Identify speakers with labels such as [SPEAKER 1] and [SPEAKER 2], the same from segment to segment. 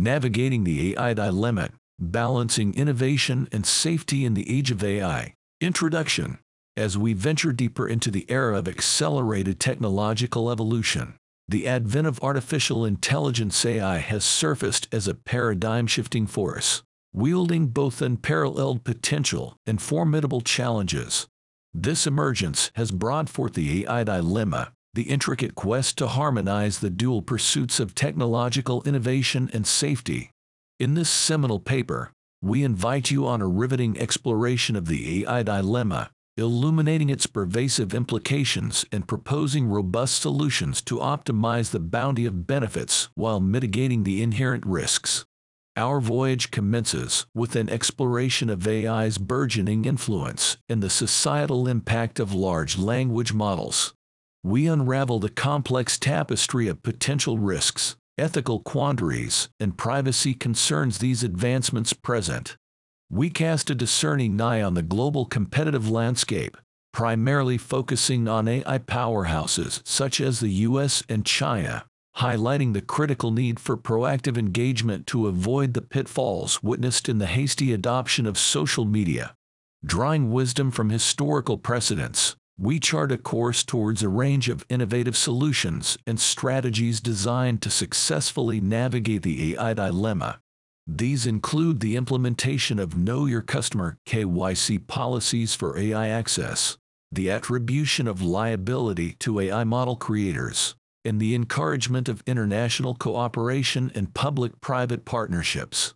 [SPEAKER 1] Navigating the AI Dilemma, Balancing Innovation and Safety in the Age of AI. Introduction. As we venture deeper into the era of accelerated technological evolution, the advent of artificial intelligence AI has surfaced as a paradigm-shifting force, wielding both unparalleled potential and formidable challenges. This emergence has brought forth the AI dilemma, the intricate quest to harmonize the dual pursuits of technological innovation and safety. In this seminal paper, we invite you on a riveting exploration of the AI dilemma, illuminating its pervasive implications and proposing robust solutions to optimize the bounty of benefits while mitigating the inherent risks. Our voyage commences with an exploration of AI's burgeoning influence and the societal impact of large language models we unravel the complex tapestry of potential risks, ethical quandaries, and privacy concerns these advancements present. We cast a discerning eye on the global competitive landscape, primarily focusing on AI powerhouses such as the US and China, highlighting the critical need for proactive engagement to avoid the pitfalls witnessed in the hasty adoption of social media. Drawing wisdom from historical precedents, we chart a course towards a range of innovative solutions and strategies designed to successfully navigate the AI dilemma. These include the implementation of Know Your Customer KYC policies for AI access, the attribution of liability to AI model creators, and the encouragement of international cooperation and public-private partnerships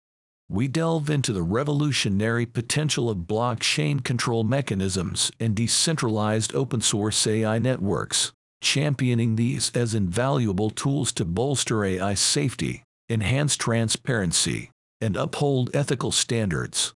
[SPEAKER 1] we delve into the revolutionary potential of blockchain control mechanisms and decentralized open source AI networks, championing these as invaluable tools to bolster AI safety, enhance transparency, and uphold ethical standards.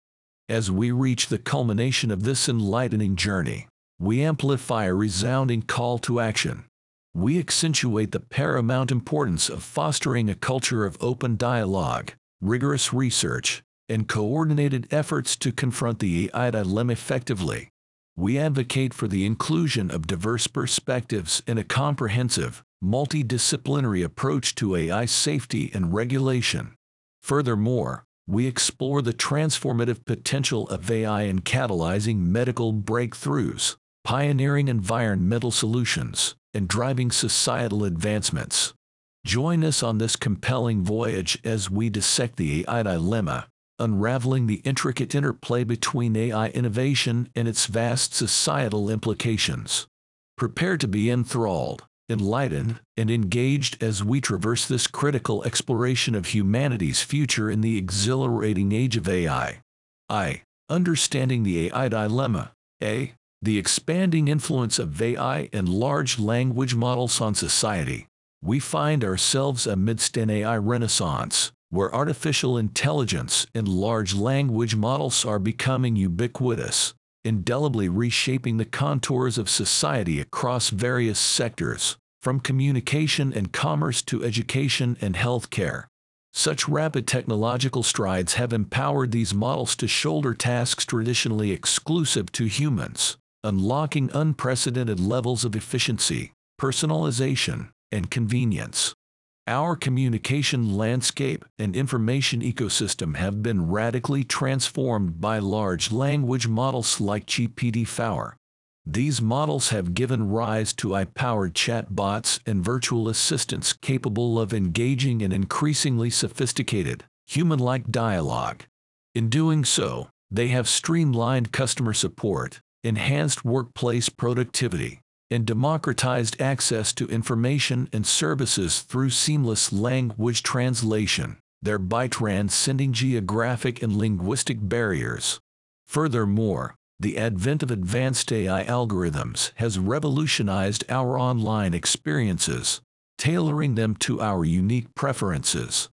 [SPEAKER 1] As we reach the culmination of this enlightening journey, we amplify a resounding call to action. We accentuate the paramount importance of fostering a culture of open dialogue, rigorous research, and coordinated efforts to confront the AI dilemma effectively. We advocate for the inclusion of diverse perspectives in a comprehensive, multidisciplinary approach to AI safety and regulation. Furthermore, we explore the transformative potential of AI in catalyzing medical breakthroughs, pioneering environmental solutions, and driving societal advancements. Join us on this compelling voyage as we dissect the AI dilemma, unraveling the intricate interplay between AI innovation and its vast societal implications. Prepare to be enthralled, enlightened, and engaged as we traverse this critical exploration of humanity's future in the exhilarating age of AI. I. Understanding the AI dilemma. A. The expanding influence of AI and large language models on society we find ourselves amidst an AI renaissance, where artificial intelligence and large language models are becoming ubiquitous, indelibly reshaping the contours of society across various sectors, from communication and commerce to education and healthcare. Such rapid technological strides have empowered these models to shoulder tasks traditionally exclusive to humans, unlocking unprecedented levels of efficiency, personalization, and convenience. Our communication landscape and information ecosystem have been radically transformed by large language models like GPT-4. These models have given rise to AI-powered chatbots and virtual assistants capable of engaging in increasingly sophisticated, human-like dialogue. In doing so, they have streamlined customer support, enhanced workplace productivity, and democratized access to information and services through seamless language translation, thereby transcending geographic and linguistic barriers. Furthermore, the advent of advanced AI algorithms has revolutionized our online experiences, tailoring them to our unique preferences.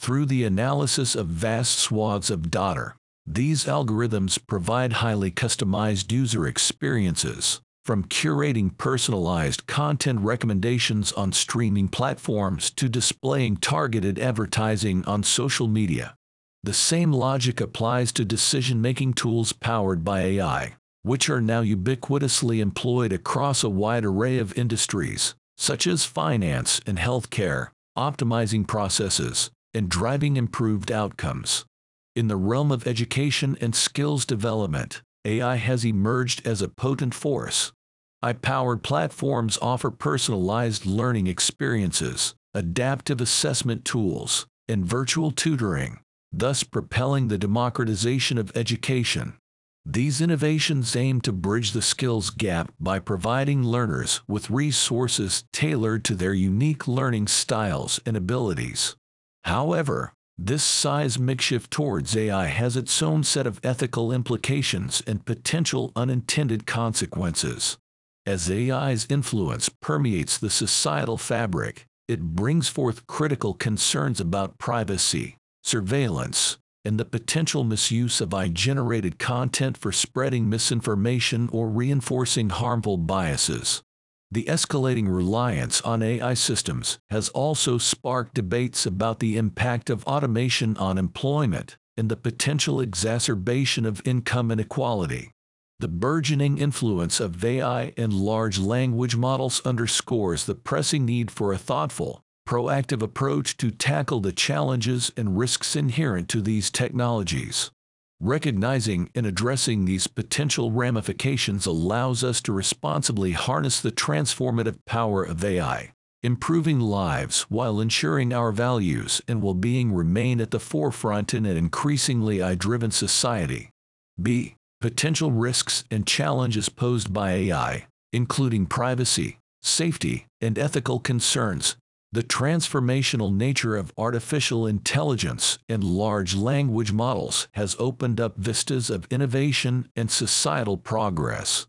[SPEAKER 1] Through the analysis of vast swaths of data, these algorithms provide highly customized user experiences, from curating personalized content recommendations on streaming platforms to displaying targeted advertising on social media. The same logic applies to decision-making tools powered by AI, which are now ubiquitously employed across a wide array of industries, such as finance and healthcare, optimizing processes, and driving improved outcomes. In the realm of education and skills development, AI has emerged as a potent force. AI-powered platforms offer personalized learning experiences, adaptive assessment tools, and virtual tutoring, thus propelling the democratization of education. These innovations aim to bridge the skills gap by providing learners with resources tailored to their unique learning styles and abilities. However, this seismic shift towards AI has its own set of ethical implications and potential unintended consequences. As AI's influence permeates the societal fabric, it brings forth critical concerns about privacy, surveillance, and the potential misuse of AI-generated content for spreading misinformation or reinforcing harmful biases. The escalating reliance on AI systems has also sparked debates about the impact of automation on employment and the potential exacerbation of income inequality. The burgeoning influence of AI and large language models underscores the pressing need for a thoughtful, proactive approach to tackle the challenges and risks inherent to these technologies. Recognizing and addressing these potential ramifications allows us to responsibly harness the transformative power of AI, improving lives while ensuring our values and well-being remain at the forefront in an increasingly AI-driven society. B. Potential risks and challenges posed by AI, including privacy, safety, and ethical concerns, the transformational nature of artificial intelligence and large language models has opened up vistas of innovation and societal progress.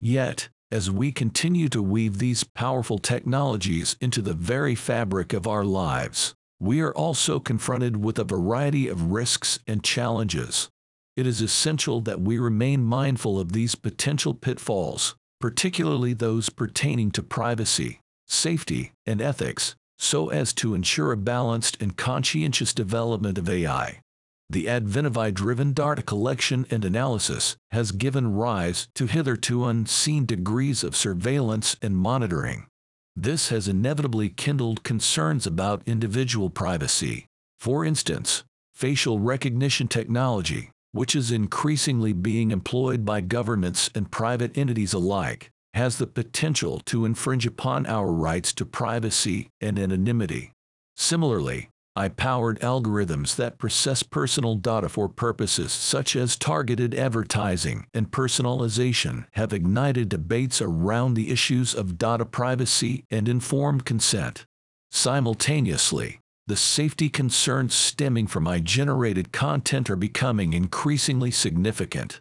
[SPEAKER 1] Yet, as we continue to weave these powerful technologies into the very fabric of our lives, we are also confronted with a variety of risks and challenges. It is essential that we remain mindful of these potential pitfalls, particularly those pertaining to privacy, safety, and ethics, so as to ensure a balanced and conscientious development of AI. The advent of AI-driven data collection and analysis has given rise to hitherto unseen degrees of surveillance and monitoring. This has inevitably kindled concerns about individual privacy. For instance, facial recognition technology, which is increasingly being employed by governments and private entities alike, has the potential to infringe upon our rights to privacy and anonymity. Similarly, AI-powered algorithms that process personal data for purposes such as targeted advertising and personalization have ignited debates around the issues of data privacy and informed consent. Simultaneously, the safety concerns stemming from AI-generated content are becoming increasingly significant.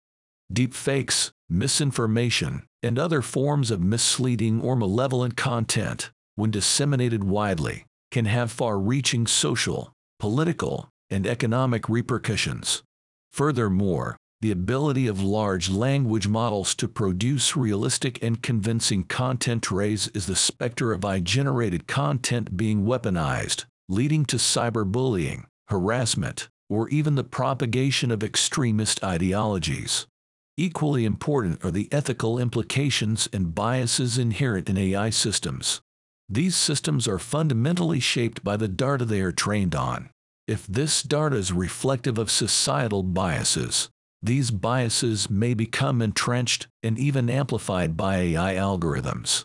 [SPEAKER 1] Deepfakes, misinformation, and other forms of misleading or malevolent content, when disseminated widely, can have far-reaching social, political, and economic repercussions. Furthermore, the ability of large language models to produce realistic and convincing content raises the specter of AI-generated content being weaponized, leading to cyberbullying, harassment, or even the propagation of extremist ideologies. Equally important are the ethical implications and biases inherent in AI systems. These systems are fundamentally shaped by the data they are trained on. If this data is reflective of societal biases, these biases may become entrenched and even amplified by AI algorithms.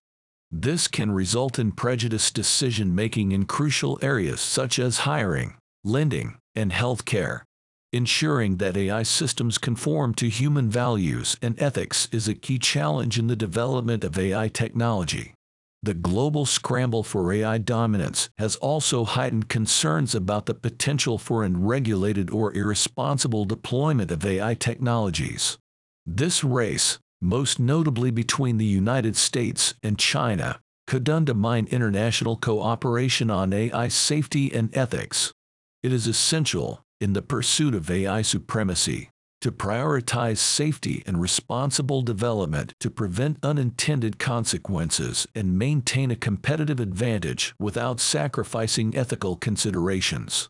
[SPEAKER 1] This can result in prejudiced decision-making in crucial areas such as hiring, lending, and healthcare. Ensuring that AI systems conform to human values and ethics is a key challenge in the development of AI technology. The global scramble for AI dominance has also heightened concerns about the potential for unregulated or irresponsible deployment of AI technologies. This race, most notably between the United States and China, could undermine international cooperation on AI safety and ethics. It is essential in the pursuit of AI supremacy, to prioritize safety and responsible development to prevent unintended consequences and maintain a competitive advantage without sacrificing ethical considerations.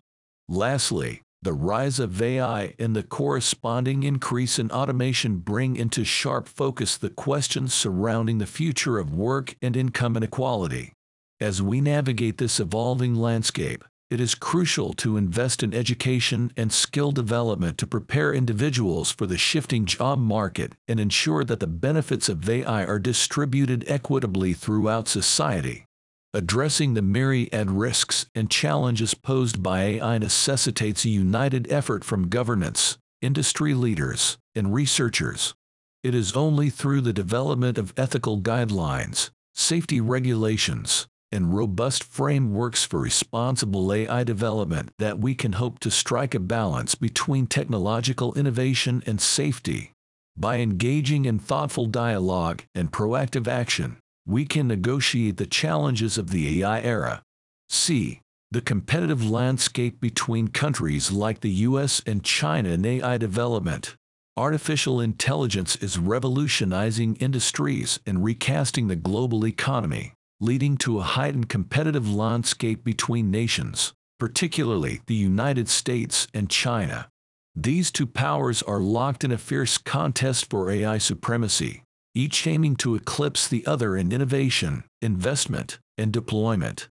[SPEAKER 1] Lastly, the rise of AI and the corresponding increase in automation bring into sharp focus the questions surrounding the future of work and income inequality. As we navigate this evolving landscape, it is crucial to invest in education and skill development to prepare individuals for the shifting job market and ensure that the benefits of AI are distributed equitably throughout society. Addressing the myriad risks and challenges posed by AI necessitates a united effort from governance, industry leaders, and researchers. It is only through the development of ethical guidelines, safety regulations, and robust frameworks for responsible AI development that we can hope to strike a balance between technological innovation and safety. By engaging in thoughtful dialogue and proactive action, we can negotiate the challenges of the AI era. C. The competitive landscape between countries like the US and China in AI development. Artificial intelligence is revolutionizing industries and recasting the global economy, leading to a heightened competitive landscape between nations, particularly the United States and China. These two powers are locked in a fierce contest for AI supremacy, each aiming to eclipse the other in innovation, investment, and deployment.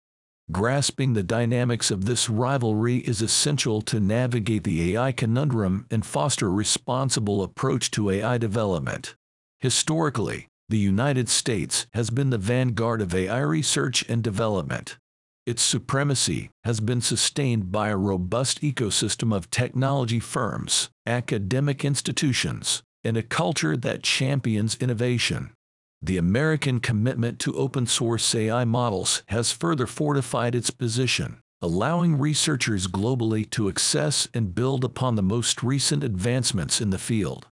[SPEAKER 1] Grasping the dynamics of this rivalry is essential to navigate the AI conundrum and foster a responsible approach to AI development. Historically, the United States has been the vanguard of AI research and development. Its supremacy has been sustained by a robust ecosystem of technology firms, academic institutions, and a culture that champions innovation. The American commitment to open source AI models has further fortified its position, allowing researchers globally to access and build upon the most recent advancements in the field.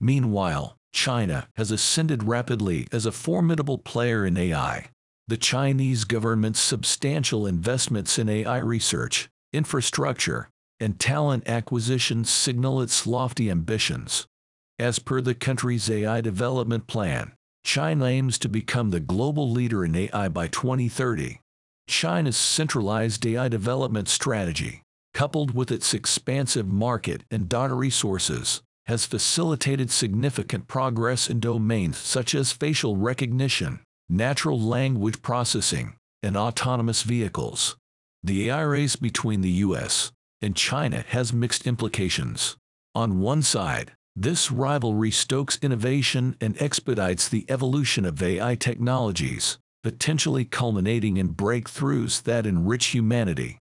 [SPEAKER 1] Meanwhile, China has ascended rapidly as a formidable player in AI. The Chinese government's substantial investments in AI research, infrastructure, and talent acquisition signal its lofty ambitions. As per the country's AI development plan, China aims to become the global leader in AI by 2030. China's centralized AI development strategy, coupled with its expansive market and data resources, has facilitated significant progress in domains such as facial recognition, natural language processing, and autonomous vehicles. The AI race between the US and China has mixed implications. On one side, this rivalry stokes innovation and expedites the evolution of AI technologies, potentially culminating in breakthroughs that enrich humanity.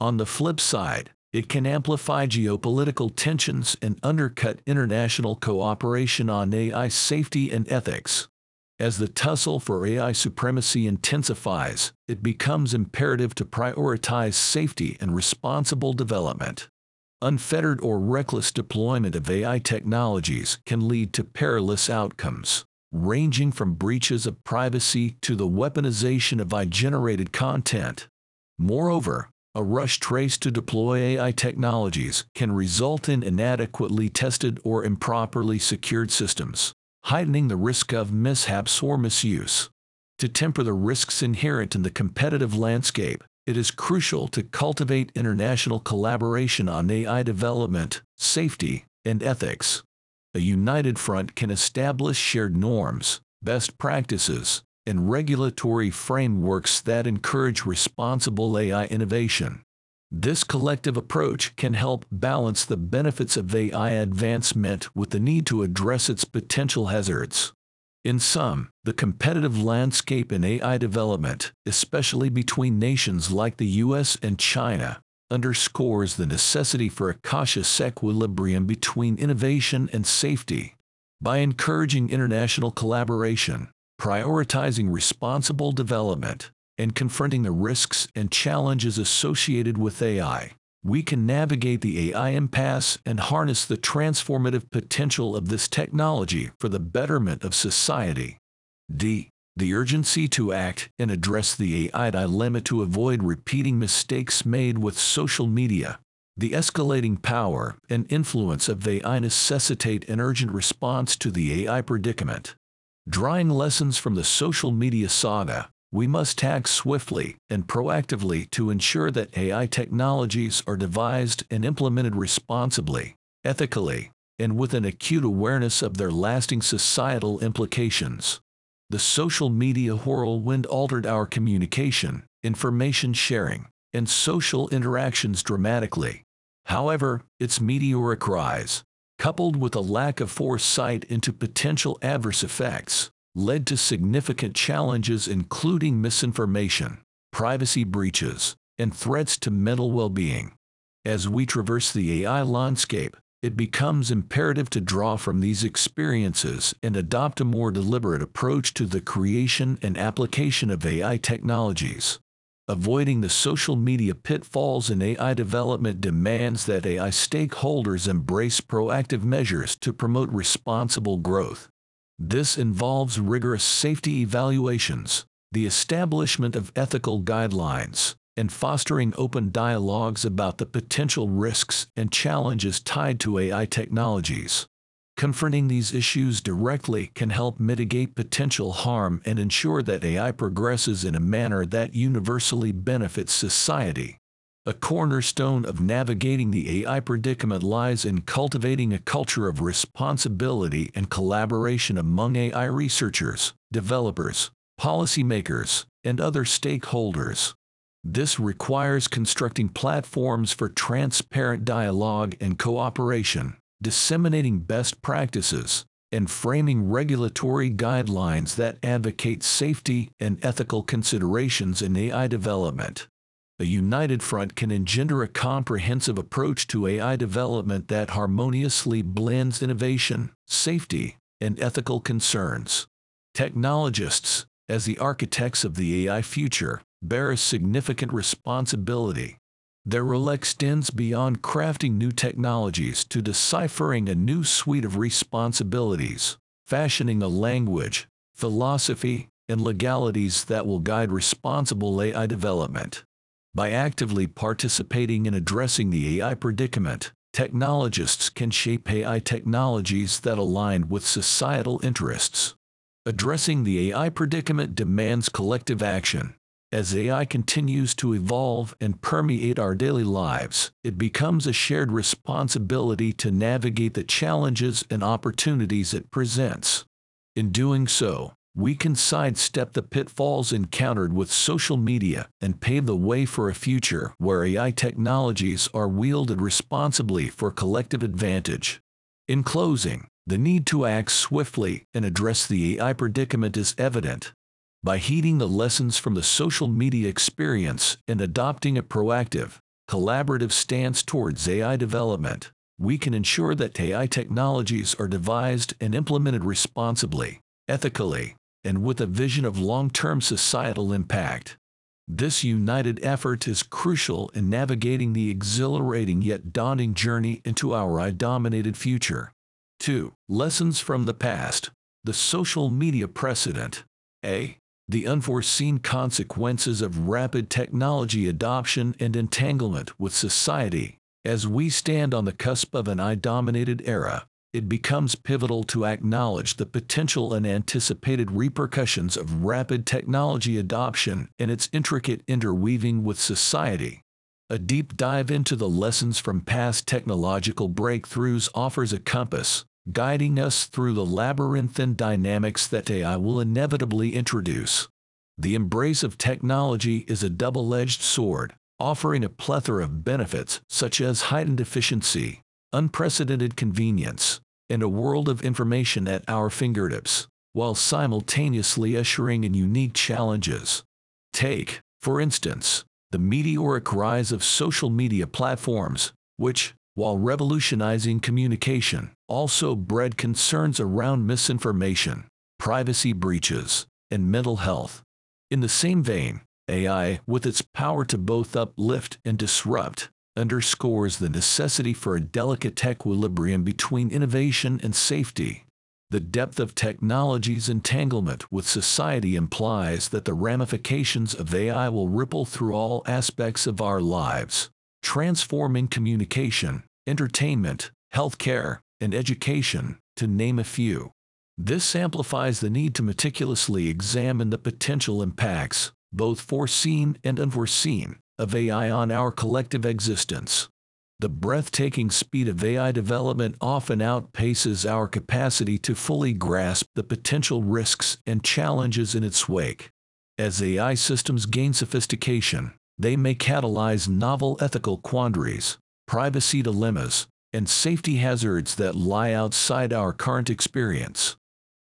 [SPEAKER 1] On the flip side, it can amplify geopolitical tensions and undercut international cooperation on AI safety and ethics. As the tussle for AI supremacy intensifies, it becomes imperative to prioritize safety and responsible development. Unfettered or reckless deployment of AI technologies can lead to perilous outcomes, ranging from breaches of privacy to the weaponization of AI-generated content. Moreover, a rushed race to deploy AI technologies can result in inadequately tested or improperly secured systems, heightening the risk of mishaps or misuse. To temper the risks inherent in the competitive landscape, it is crucial to cultivate international collaboration on AI development, safety, and ethics. A united front can establish shared norms, best practices, and regulatory frameworks that encourage responsible AI innovation. This collective approach can help balance the benefits of AI advancement with the need to address its potential hazards. In sum, the competitive landscape in AI development, especially between nations like the US and China, underscores the necessity for a cautious equilibrium between innovation and safety. By encouraging international collaboration, prioritizing responsible development, and confronting the risks and challenges associated with AI, we can navigate the AI impasse and harness the transformative potential of this technology for the betterment of society. D. The urgency to act and address the AI dilemma to avoid repeating mistakes made with social media. The escalating power and influence of AI necessitate an urgent response to the AI predicament. Drawing lessons from the social media saga, we must act swiftly and proactively to ensure that AI technologies are devised and implemented responsibly, ethically, and with an acute awareness of their lasting societal implications. The social media whirlwind altered our communication, information sharing, and social interactions dramatically. However, its meteoric rise, coupled with a lack of foresight into potential adverse effects, led to significant challenges including misinformation, privacy breaches, and threats to mental well-being. As we traverse the AI landscape, it becomes imperative to draw from these experiences and adopt a more deliberate approach to the creation and application of AI technologies. Avoiding the social media pitfalls in AI development demands that AI stakeholders embrace proactive measures to promote responsible growth. This involves rigorous safety evaluations, the establishment of ethical guidelines, and fostering open dialogues about the potential risks and challenges tied to AI technologies. Confronting these issues directly can help mitigate potential harm and ensure that AI progresses in a manner that universally benefits society. A cornerstone of navigating the AI predicament lies in cultivating a culture of responsibility and collaboration among AI researchers, developers, policymakers, and other stakeholders. This requires constructing platforms for transparent dialogue and cooperation, disseminating best practices, and framing regulatory guidelines that advocate safety and ethical considerations in AI development. A united front can engender a comprehensive approach to AI development that harmoniously blends innovation, safety, and ethical concerns. Technologists, as the architects of the AI future, bear a significant responsibility. Their role extends beyond crafting new technologies to deciphering a new suite of responsibilities, fashioning a language, philosophy, and legalities that will guide responsible AI development. By actively participating in addressing the AI predicament, technologists can shape AI technologies that align with societal interests. Addressing the AI predicament demands collective action, as AI continues to evolve and permeate our daily lives, it becomes a shared responsibility to navigate the challenges and opportunities it presents. In doing so, we can sidestep the pitfalls encountered with social media and pave the way for a future where AI technologies are wielded responsibly for collective advantage. In closing, the need to act swiftly and address the AI predicament is evident, by heeding the lessons from the social media experience and adopting a proactive, collaborative stance towards AI development, we can ensure that AI technologies are devised and implemented responsibly, ethically, and with a vision of long-term societal impact. This united effort is crucial in navigating the exhilarating yet daunting journey into our AI-dominated future. 2. Lessons from the past. The social media precedent. A the unforeseen consequences of rapid technology adoption and entanglement with society. As we stand on the cusp of an AI-dominated era, it becomes pivotal to acknowledge the potential and anticipated repercussions of rapid technology adoption and its intricate interweaving with society. A deep dive into the lessons from past technological breakthroughs offers a compass, guiding us through the labyrinthine dynamics that AI will inevitably introduce. The embrace of technology is a double-edged sword, offering a plethora of benefits such as heightened efficiency, unprecedented convenience, and a world of information at our fingertips, while simultaneously ushering in unique challenges. Take, for instance, the meteoric rise of social media platforms, which, while revolutionizing communication, also bred concerns around misinformation, privacy breaches, and mental health. In the same vein, AI, with its power to both uplift and disrupt, underscores the necessity for a delicate equilibrium between innovation and safety. The depth of technology's entanglement with society implies that the ramifications of AI will ripple through all aspects of our lives, transforming communication, entertainment, healthcare, and education, to name a few. This amplifies the need to meticulously examine the potential impacts, both foreseen and unforeseen, of AI on our collective existence. The breathtaking speed of AI development often outpaces our capacity to fully grasp the potential risks and challenges in its wake. As AI systems gain sophistication, They may catalyze novel ethical quandaries, privacy dilemmas, and safety hazards that lie outside our current experience.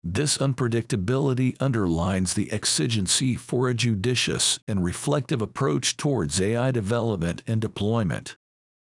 [SPEAKER 1] This unpredictability underlines the exigency for a judicious and reflective approach towards AI development and deployment.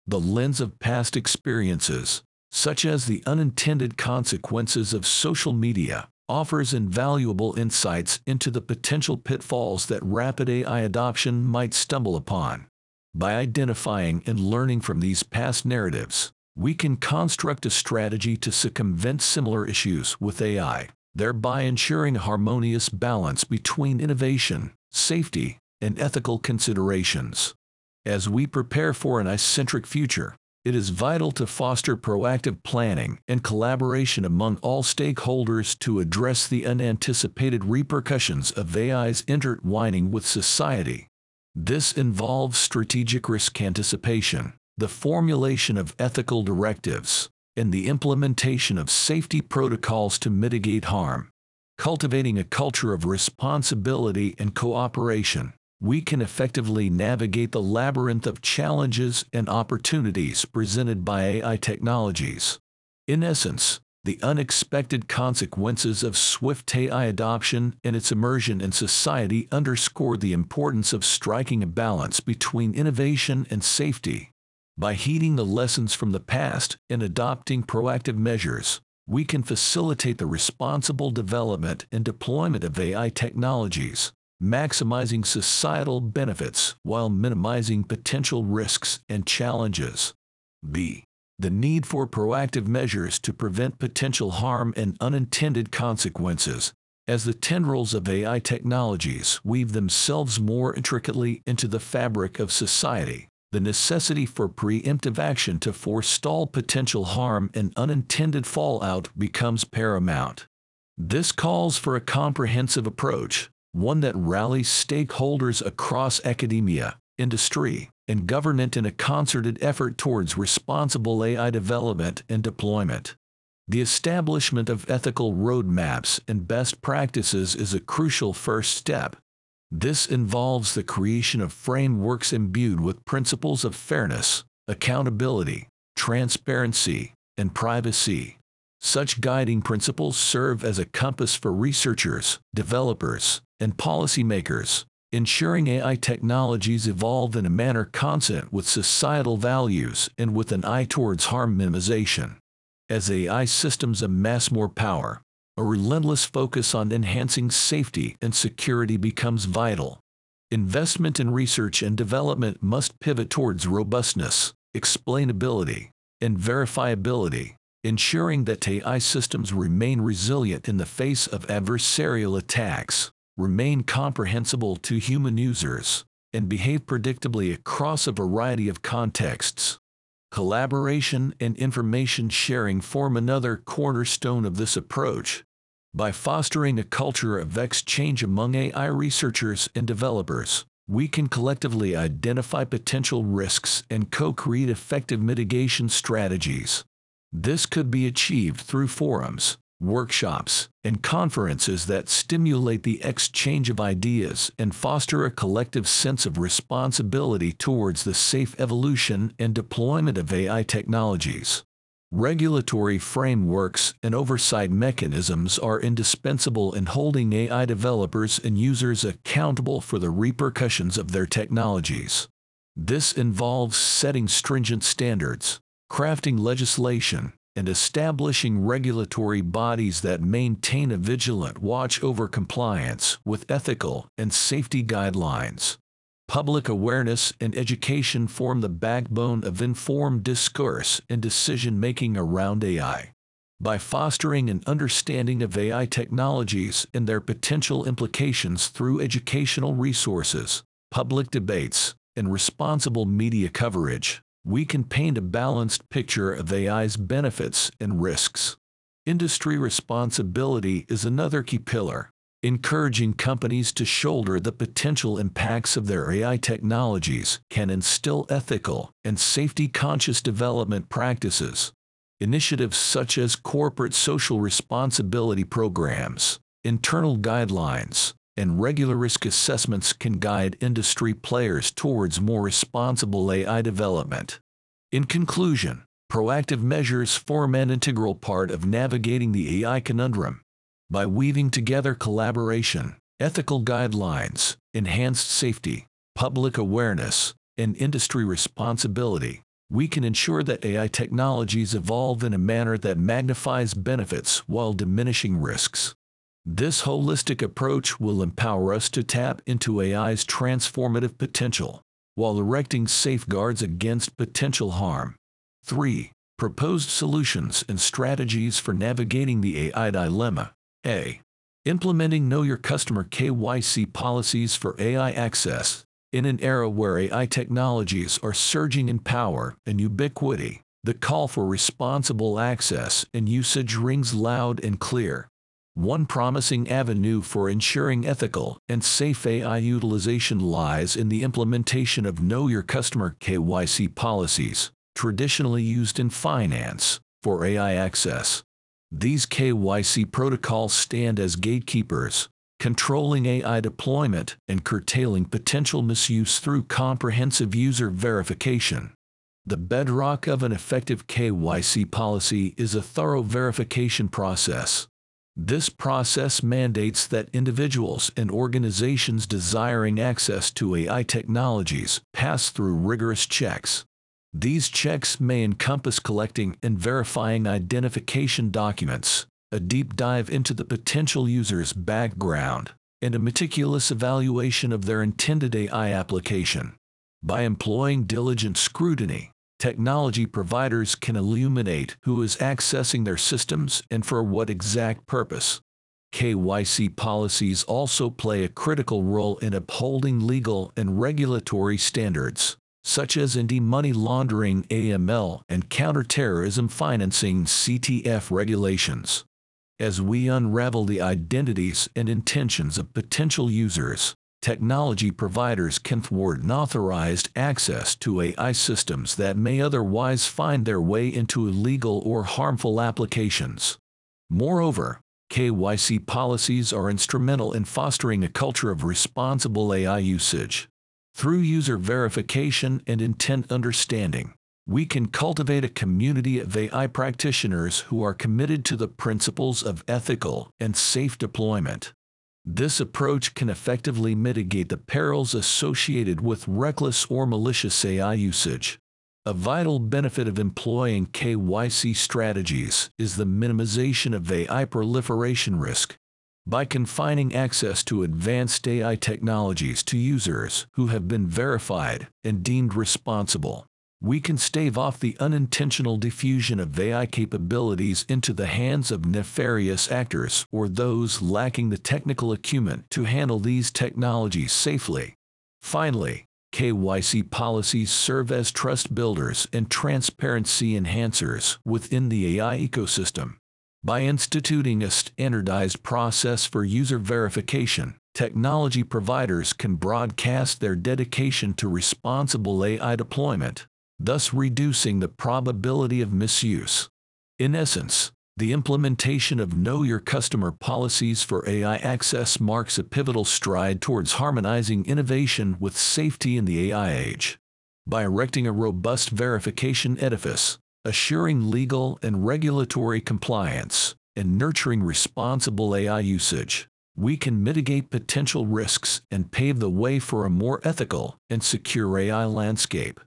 [SPEAKER 1] The lens of past experiences, such as the unintended consequences of social media, offers invaluable insights into the potential pitfalls that rapid AI adoption might stumble upon. By identifying and learning from these past narratives, we can construct a strategy to circumvent similar issues with AI thereby ensuring a harmonious balance between innovation, safety, and ethical considerations. As we prepare for an AI-centric future, it is vital to foster proactive planning and collaboration among all stakeholders to address the unanticipated repercussions of AI's intertwining with society. This involves strategic risk anticipation, the formulation of ethical directives, and the implementation of safety protocols to mitigate harm. Cultivating a culture of responsibility and cooperation, we can effectively navigate the labyrinth of challenges and opportunities presented by AI technologies. In essence, the unexpected consequences of swift AI adoption and its immersion in society underscore the importance of striking a balance between innovation and safety. By heeding the lessons from the past and adopting proactive measures, we can facilitate the responsible development and deployment of AI technologies, maximizing societal benefits while minimizing potential risks and challenges. B. The need for proactive measures to prevent potential harm and unintended consequences. As the tendrils of AI technologies weave themselves more intricately into the fabric of society, the necessity for preemptive action to forestall potential harm and unintended fallout becomes paramount. This calls for a comprehensive approach, one that rallies stakeholders across academia, industry, and government in a concerted effort towards responsible AI development and deployment. The establishment of ethical roadmaps and best practices is a crucial first step, this involves the creation of frameworks imbued with principles of fairness, accountability, transparency, and privacy. Such guiding principles serve as a compass for researchers, developers, and policymakers, ensuring AI technologies evolve in a manner consonant with societal values and with an eye towards harm minimization. As AI systems amass more power, a relentless focus on enhancing safety and security becomes vital. Investment in research and development must pivot towards robustness, explainability, and verifiability, ensuring that AI systems remain resilient in the face of adversarial attacks, remain comprehensible to human users, and behave predictably across a variety of contexts. Collaboration and information sharing form another cornerstone of this approach. By fostering a culture of exchange among AI researchers and developers, we can collectively identify potential risks and co-create effective mitigation strategies. This could be achieved through forums, workshops, and conferences that stimulate the exchange of ideas and foster a collective sense of responsibility towards the safe evolution and deployment of AI technologies. Regulatory frameworks and oversight mechanisms are indispensable in holding AI developers and users accountable for the repercussions of their technologies. This involves setting stringent standards, crafting legislation, and establishing regulatory bodies that maintain a vigilant watch over compliance with ethical and safety guidelines. Public awareness and education form the backbone of informed discourse and decision making around AI. By fostering an understanding of AI technologies and their potential implications through educational resources, public debates, and responsible media coverage, we can paint a balanced picture of AI's benefits and risks. Industry responsibility is another key pillar, encouraging companies to shoulder the potential impacts of their AI technologies can instill ethical and safety-conscious development practices. Initiatives such as corporate social responsibility programs, internal guidelines, and regular risk assessments can guide industry players towards more responsible AI development. In conclusion, proactive measures form an integral part of navigating the AI conundrum. By weaving together collaboration, ethical guidelines, enhanced safety, public awareness, and industry responsibility, we can ensure that AI technologies evolve in a manner that magnifies benefits while diminishing risks. This holistic approach will empower us to tap into AI's transformative potential while erecting safeguards against potential harm. 3. Proposed solutions and strategies for navigating the AI dilemma. A. Implementing Know Your Customer KYC policies for AI access. In an era where AI technologies are surging in power and ubiquity, the call for responsible access and usage rings loud and clear. One promising avenue for ensuring ethical and safe AI utilization lies in the implementation of Know Your Customer KYC policies, traditionally used in finance, for AI access. These KYC protocols stand as gatekeepers, controlling AI deployment and curtailing potential misuse through comprehensive user verification. The bedrock of an effective KYC policy is a thorough verification process. This process mandates that individuals and organizations desiring access to AI technologies pass through rigorous checks. These checks may encompass collecting and verifying identification documents, a deep dive into the potential user's background, and a meticulous evaluation of their intended AI application. By employing diligent scrutiny, technology providers can illuminate who is accessing their systems and for what exact purpose. KYC policies also play a critical role in upholding legal and regulatory standards, such as anti-money laundering AML and counterterrorism financing CTF regulations as we unravel the identities and intentions of potential users, technology providers can thwart unauthorized access to AI systems that may otherwise find their way into illegal or harmful applications. Moreover, KYC policies are instrumental in fostering a culture of responsible AI usage. Through user verification and intent understanding, we can cultivate a community of AI practitioners who are committed to the principles of ethical and safe deployment. This approach can effectively mitigate the perils associated with reckless or malicious AI usage. A vital benefit of employing KYC strategies is the minimization of AI proliferation risk. By confining access to advanced AI technologies to users who have been verified and deemed responsible, we can stave off the unintentional diffusion of AI capabilities into the hands of nefarious actors or those lacking the technical acumen to handle these technologies safely. Finally, KYC policies serve as trust builders and transparency enhancers within the AI ecosystem. By instituting a standardized process for user verification, technology providers can broadcast their dedication to responsible AI deployment thus reducing the probability of misuse. In essence, the implementation of Know Your Customer policies for AI access marks a pivotal stride towards harmonizing innovation with safety in the AI age. By erecting a robust verification edifice, assuring legal and regulatory compliance, and nurturing responsible AI usage, we can mitigate potential risks and pave the way for a more ethical and secure AI landscape.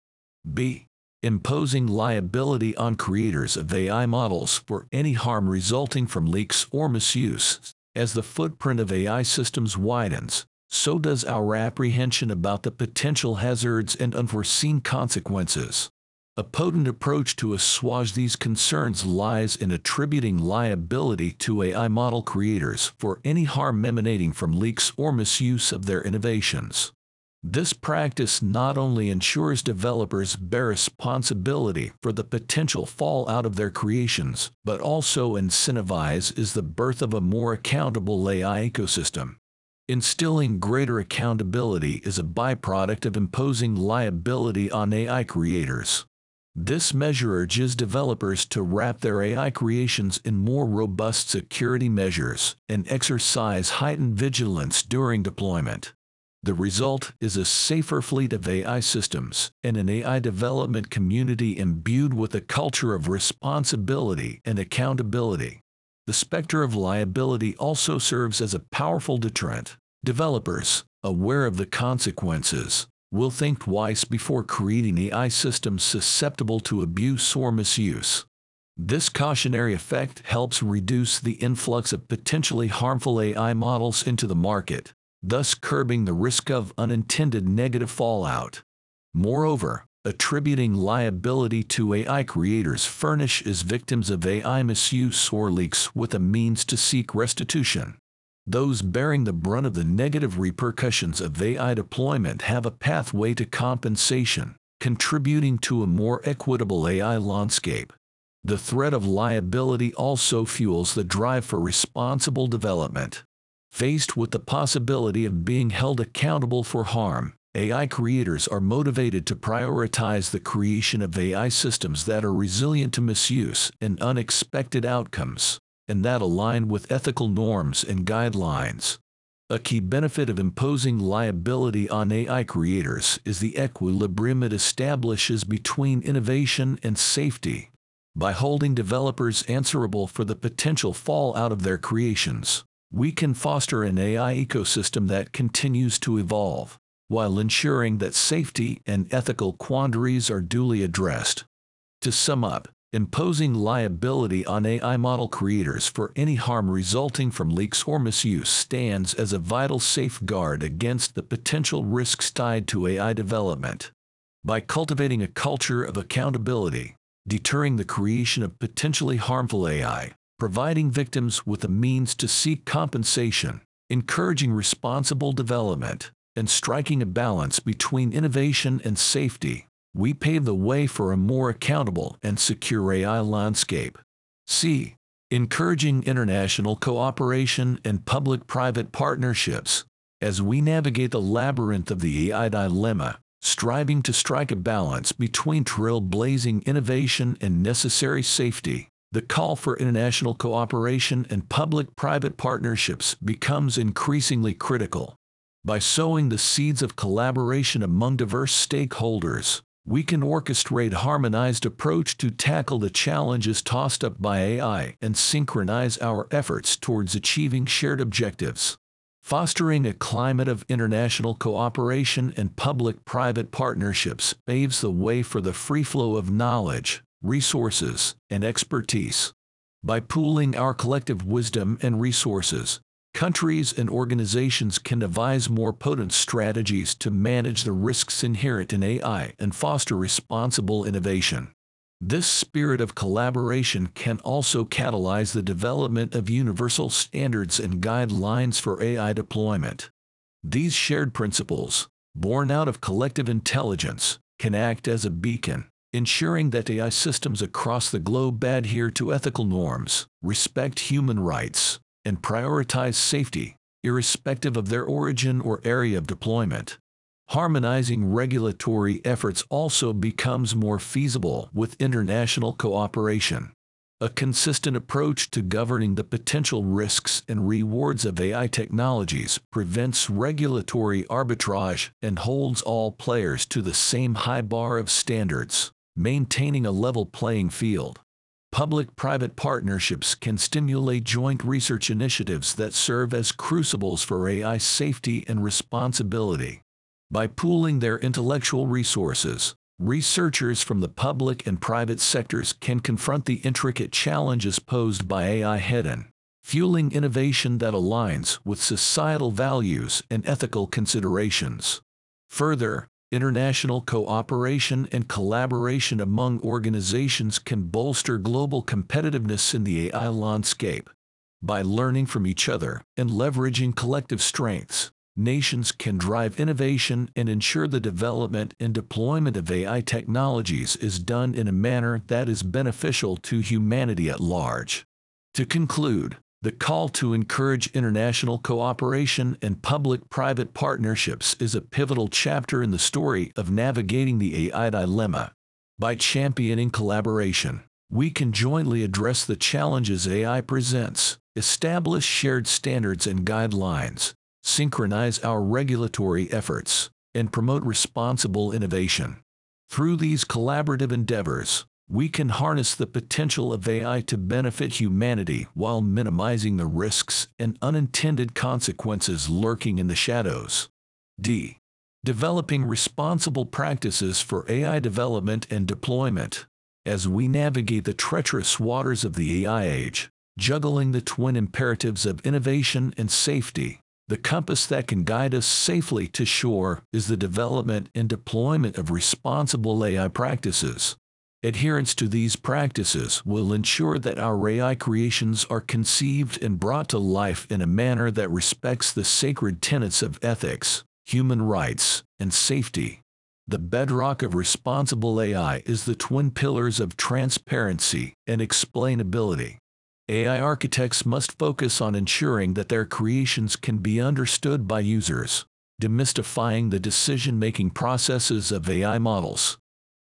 [SPEAKER 1] B. Imposing liability on creators of AI models for any harm resulting from leaks or misuse. As the footprint of AI systems widens, so does our apprehension about the potential hazards and unforeseen consequences. A potent approach to assuage these concerns lies in attributing liability to AI model creators for any harm emanating from leaks or misuse of their innovations. This practice not only ensures developers bear responsibility for the potential fallout of their creations, but also incentivizes the birth of a more accountable AI ecosystem. Instilling greater accountability is a byproduct of imposing liability on AI creators. This measure urges developers to wrap their AI creations in more robust security measures and exercise heightened vigilance during deployment. The result is a safer fleet of AI systems and an AI development community imbued with a culture of responsibility and accountability. The specter of liability also serves as a powerful deterrent. Developers, aware of the consequences, will think twice before creating AI systems susceptible to abuse or misuse. This cautionary effect helps reduce the influx of potentially harmful AI models into the market, thus curbing the risk of unintended negative fallout. Moreover, attributing liability to AI creators furnishes victims of AI misuse or leaks with a means to seek restitution. Those bearing the brunt of the negative repercussions of AI deployment have a pathway to compensation, contributing to a more equitable AI landscape. The threat of liability also fuels the drive for responsible development. Faced with the possibility of being held accountable for harm, AI creators are motivated to prioritize the creation of AI systems that are resilient to misuse and unexpected outcomes, and that align with ethical norms and guidelines. A key benefit of imposing liability on AI creators is the equilibrium it establishes between innovation and safety. By holding developers answerable for the potential fallout of their creations, we can foster an AI ecosystem that continues to evolve while ensuring that safety and ethical quandaries are duly addressed. To sum up, imposing liability on AI model creators for any harm resulting from leaks or misuse stands as a vital safeguard against the potential risks tied to AI development. By cultivating a culture of accountability, deterring the creation of potentially harmful AI, providing victims with a means to seek compensation, encouraging responsible development, and striking a balance between innovation and safety, we pave the way for a more accountable and secure AI landscape. C. Encouraging international cooperation and public-private partnerships. As we navigate the labyrinth of the AI dilemma, striving to strike a balance between trailblazing innovation and necessary safety, the call for international cooperation and public-private partnerships becomes increasingly critical. By sowing the seeds of collaboration among diverse stakeholders, we can orchestrate harmonized approach to tackle the challenges tossed up by AI and synchronize our efforts towards achieving shared objectives. Fostering a climate of international cooperation and public-private partnerships paves the way for the free flow of knowledge, resources, and expertise. By pooling our collective wisdom and resources, countries and organizations can devise more potent strategies to manage the risks inherent in AI and foster responsible innovation. This spirit of collaboration can also catalyze the development of universal standards and guidelines for AI deployment. These shared principles, born out of collective intelligence, can act as a beacon, ensuring that AI systems across the globe adhere to ethical norms, respect human rights, and prioritize safety, irrespective of their origin or area of deployment. Harmonizing regulatory efforts also becomes more feasible with international cooperation. A consistent approach to governing the potential risks and rewards of AI technologies prevents regulatory arbitrage and holds all players to the same high bar of standards, maintaining a level playing field. Public-private partnerships can stimulate joint research initiatives that serve as crucibles for AI safety and responsibility. By pooling their intellectual resources, researchers from the public and private sectors can confront the intricate challenges posed by AI head-on, fueling innovation that aligns with societal values and ethical considerations. Further, International cooperation and collaboration among organizations can bolster global competitiveness in the AI landscape. By learning from each other and leveraging collective strengths, nations can drive innovation and ensure the development and deployment of AI technologies is done in a manner that is beneficial to humanity at large. To conclude, the call to encourage international cooperation and public-private partnerships is a pivotal chapter in the story of navigating the AI dilemma. By championing collaboration, we can jointly address the challenges AI presents, establish shared standards and guidelines, synchronize our regulatory efforts, and promote responsible innovation. Through these collaborative endeavors, we can harness the potential of AI to benefit humanity while minimizing the risks and unintended consequences lurking in the shadows. D. Developing responsible practices for AI development and deployment. As we navigate the treacherous waters of the AI age, juggling the twin imperatives of innovation and safety, the compass that can guide us safely to shore is the development and deployment of responsible AI practices. Adherence to these practices will ensure that our AI creations are conceived and brought to life in a manner that respects the sacred tenets of ethics, human rights, and safety. The bedrock of responsible AI is the twin pillars of transparency and explainability. AI architects must focus on ensuring that their creations can be understood by users, demystifying the decision-making processes of AI models.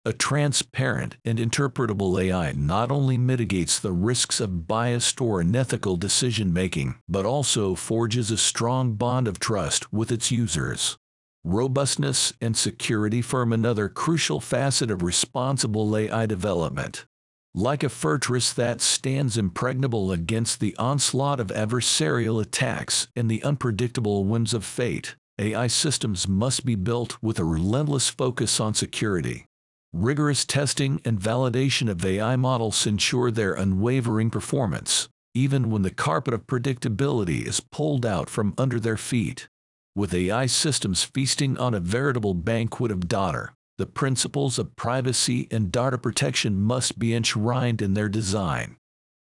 [SPEAKER 1] A transparent and interpretable AI not only mitigates the risks of biased or unethical decision making, but also forges a strong bond of trust with its users. Robustness and security form another crucial facet of responsible AI development. Like a fortress that stands impregnable against the onslaught of adversarial attacks and the unpredictable whims of fate, AI systems must be built with a relentless focus on security. Rigorous testing and validation of AI models ensure their unwavering performance, even when the carpet of predictability is pulled out from under their feet. With AI systems feasting on a veritable banquet of data, the principles of privacy and data protection must be enshrined in their design.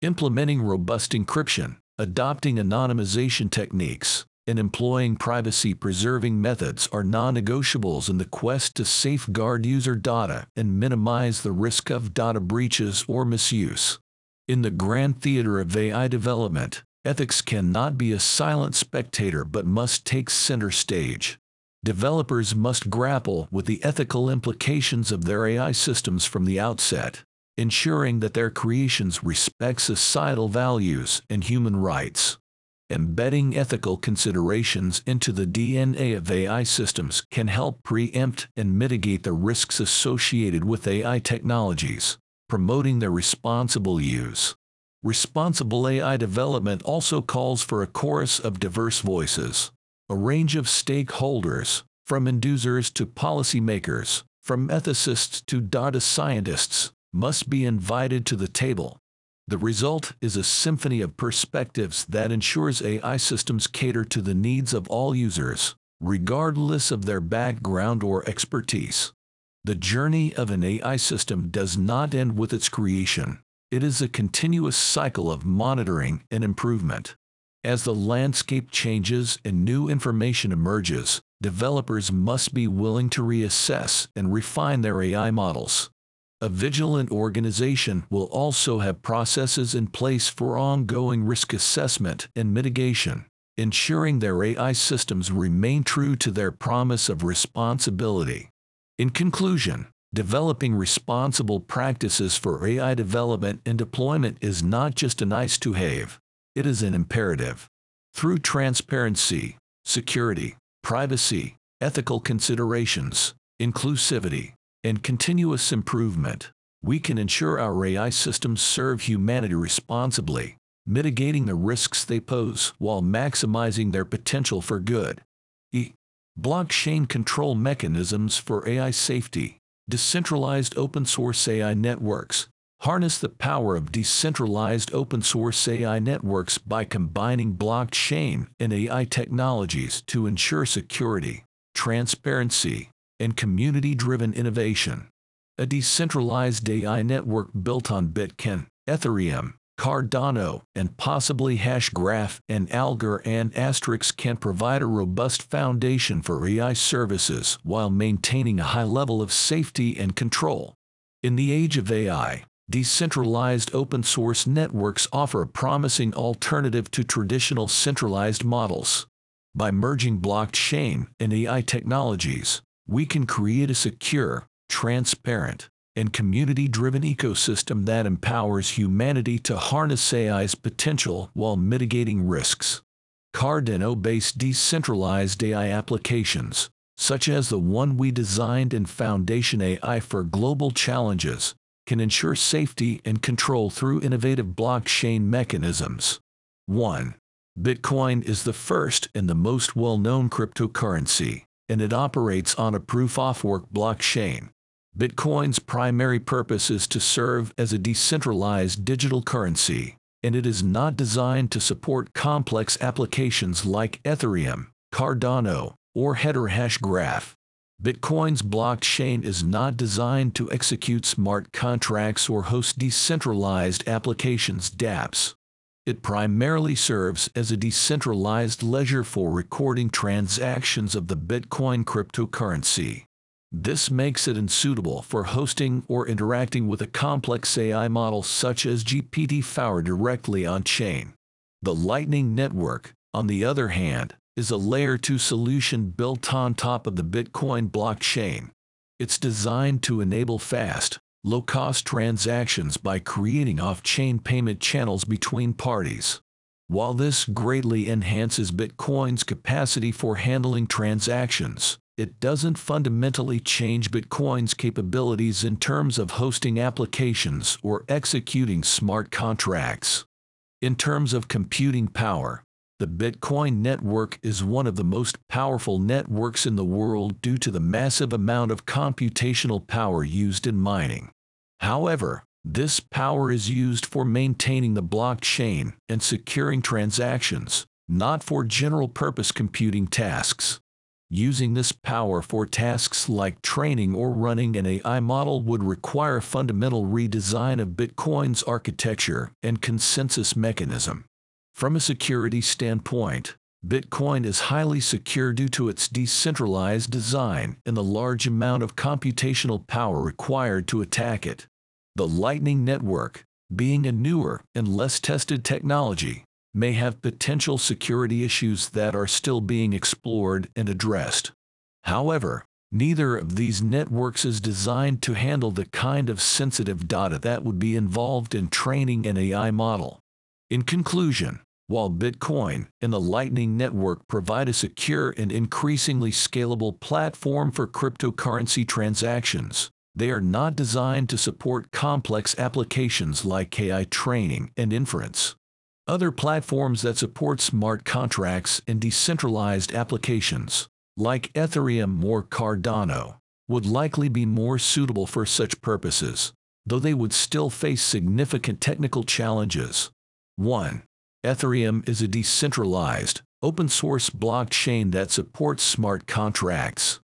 [SPEAKER 1] Implementing robust encryption, adopting anonymization techniques, and employing privacy-preserving methods are non-negotiables in the quest to safeguard user data and minimize the risk of data breaches or misuse. In the grand theater of AI development, ethics cannot be a silent spectator but must take center stage. Developers must grapple with the ethical implications of their AI systems from the outset, ensuring that their creations respect societal values and human rights. Embedding ethical considerations into the DNA of AI systems can help preempt and mitigate the risks associated with AI technologies, promoting their responsible use. Responsible AI development also calls for a chorus of diverse voices, a range of stakeholders, from inducers to policymakers, from ethicists to data scientists, must be invited to the table the result is a symphony of perspectives that ensures AI systems cater to the needs of all users, regardless of their background or expertise. The journey of an AI system does not end with its creation. It is a continuous cycle of monitoring and improvement. As the landscape changes and new information emerges, developers must be willing to reassess and refine their AI models. A vigilant organization will also have processes in place for ongoing risk assessment and mitigation, ensuring their AI systems remain true to their promise of responsibility. In conclusion, developing responsible practices for AI development and deployment is not just a nice to have, it is an imperative. Through transparency, security, privacy, ethical considerations, inclusivity, and continuous improvement, we can ensure our AI systems serve humanity responsibly, mitigating the risks they pose while maximizing their potential for good. E. Blockchain control mechanisms for AI safety. Decentralized open source AI networks harness the power of decentralized open source AI networks by combining blockchain and AI technologies to ensure security, transparency, and community-driven innovation. A decentralized AI network built on Bitcoin, Ethereum, Cardano, and possibly Hashgraph and Algorand Asterisk can provide a robust foundation for AI services while maintaining a high level of safety and control. In the age of AI, decentralized open source networks offer a promising alternative to traditional centralized models. By merging blockchain and AI technologies, we can create a secure, transparent, and community-driven ecosystem that empowers humanity to harness AI's potential while mitigating risks. Cardano-based decentralized AI applications, such as the one we designed in Foundation AI for global challenges, can ensure safety and control through innovative blockchain mechanisms. 1. Bitcoin is the first and the most well-known cryptocurrency, and it operates on a proof-of-work blockchain. Bitcoin's primary purpose is to serve as a decentralized digital currency, and it is not designed to support complex applications like Ethereum, Cardano, or Hedera Hashgraph. Bitcoin's blockchain is not designed to execute smart contracts or host decentralized applications dApps. It primarily serves as a decentralized ledger for recording transactions of the Bitcoin cryptocurrency. This makes it unsuitable for hosting or interacting with a complex AI model such as GPT-4 directly on-chain. The Lightning Network, on the other hand, is a Layer 2 solution built on top of the Bitcoin blockchain. It's designed to enable fast, low-cost transactions by creating off-chain payment channels between parties. While this greatly enhances Bitcoin's capacity for handling transactions, it doesn't fundamentally change Bitcoin's capabilities in terms of hosting applications or executing smart contracts. In terms of computing power, the Bitcoin network is one of the most powerful networks in the world due to the massive amount of computational power used in mining. However, this power is used for maintaining the blockchain and securing transactions, not for general-purpose computing tasks. Using this power for tasks like training or running an AI model would require a fundamental redesign of Bitcoin's architecture and consensus mechanism. From a security standpoint, Bitcoin is highly secure due to its decentralized design and the large amount of computational power required to attack it. The Lightning Network, being a newer and less tested technology, may have potential security issues that are still being explored and addressed. However, neither of these networks is designed to handle the kind of sensitive data that would be involved in training an AI model. In conclusion, while Bitcoin and the Lightning Network provide a secure and increasingly scalable platform for cryptocurrency transactions, they are not designed to support complex applications like AI training and inference. Other platforms that support smart contracts and decentralized applications, like Ethereum or Cardano, would likely be more suitable for such purposes, though they would still face significant technical challenges. 1. Ethereum is a decentralized, open-source blockchain that supports smart contracts.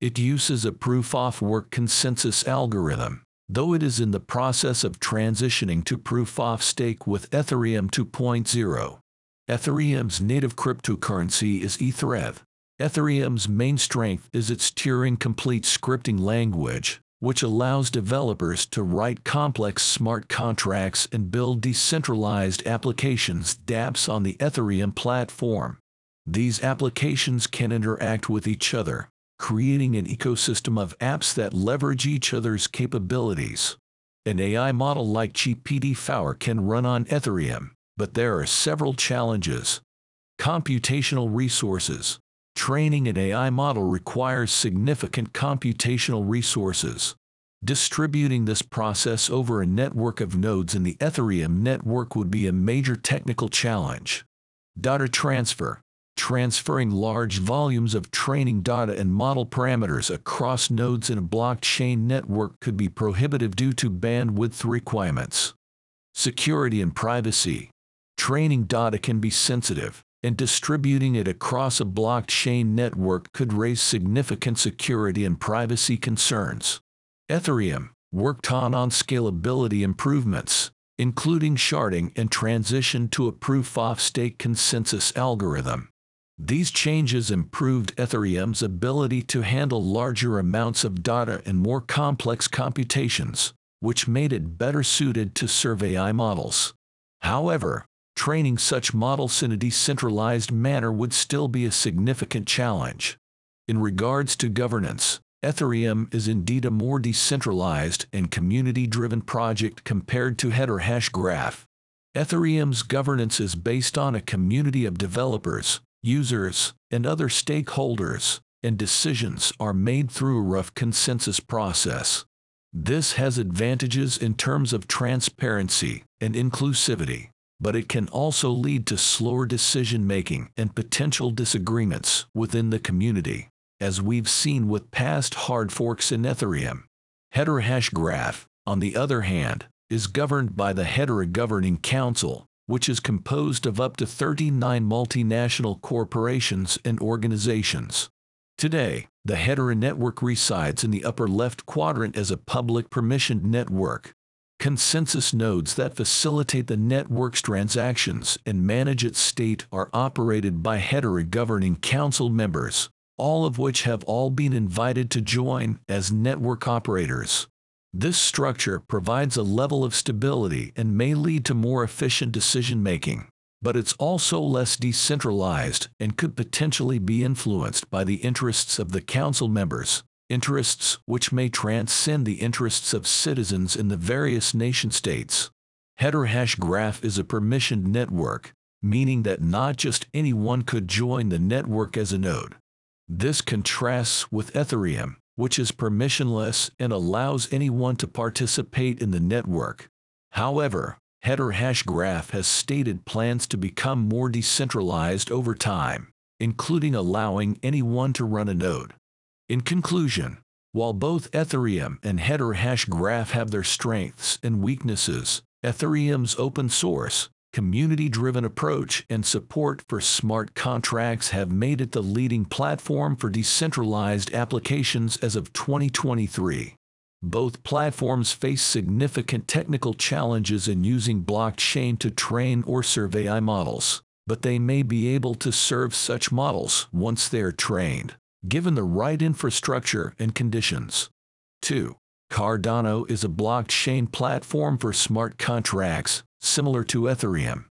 [SPEAKER 1] It uses a proof-of-work consensus algorithm, though it is in the process of transitioning to proof-of-stake with Ethereum 2.0. Ethereum's native cryptocurrency is Etherev. Ethereum's main strength is its Turing-complete scripting language, which allows developers to write complex smart contracts and build decentralized applications dApps on the Ethereum platform. These applications can interact with each other, creating an ecosystem of apps that leverage each other's capabilities. An AI model like GPT-4 can run on Ethereum, but there are several challenges. Computational resources, Training an AI model requires significant computational resources. Distributing this process over a network of nodes in the Ethereum network would be a major technical challenge. Data transfer. Transferring large volumes of training data and model parameters across nodes in a blockchain network could be prohibitive due to bandwidth requirements. Security and privacy. Training data can be sensitive, and distributing it across a blockchain network could raise significant security and privacy concerns. Ethereum worked on on scalability improvements, including sharding and transition to a proof-of-stake consensus algorithm. These changes improved Ethereum's ability to handle larger amounts of data and more complex computations, which made it better suited to serve AI models. However, training such models in a decentralized manner would still be a significant challenge. In regards to governance, Ethereum is indeed a more decentralized and community-driven project compared to Hedera Hashgraph. Ethereum's governance is based on a community of developers, users, and other stakeholders, and decisions are made through a rough consensus process. This has advantages in terms of transparency and inclusivity, but it can also lead to slower decision making and potential disagreements within the community, as we've seen with past hard forks in Ethereum. Hedera Hashgraph, on the other hand, is governed by the Hedera Governing Council, which is composed of up to 39 multinational corporations and organizations. Today, the Hedera network resides in the upper left quadrant as a public permissioned network. Consensus nodes that facilitate the network's transactions and manage its state are operated by Hedera Governing Council members, all of which have all been invited to join as network operators. This structure provides a level of stability and may lead to more efficient decision making but it's also less decentralized and could potentially be influenced by the interests of the council members, interests which may transcend the interests of citizens in the various nation-states. Hedera Hashgraph is a permissioned network, meaning that not just anyone could join the network as a node. This contrasts with Ethereum, which is permissionless and allows anyone to participate in the network. However, Hedera Hashgraph has stated plans to become more decentralized over time, including allowing anyone to run a node. In conclusion, while both Ethereum and Hedera Hashgraph have their strengths and weaknesses, Ethereum's open source, community-driven approach and support for smart contracts have made it the leading platform for decentralized applications as of 2023. Both platforms face significant technical challenges in using blockchain to train or survey AI models, but they may be able to serve such models once they are trained, given the right infrastructure and conditions. 2. Cardano is a blockchain platform for smart contracts, similar to Ethereum.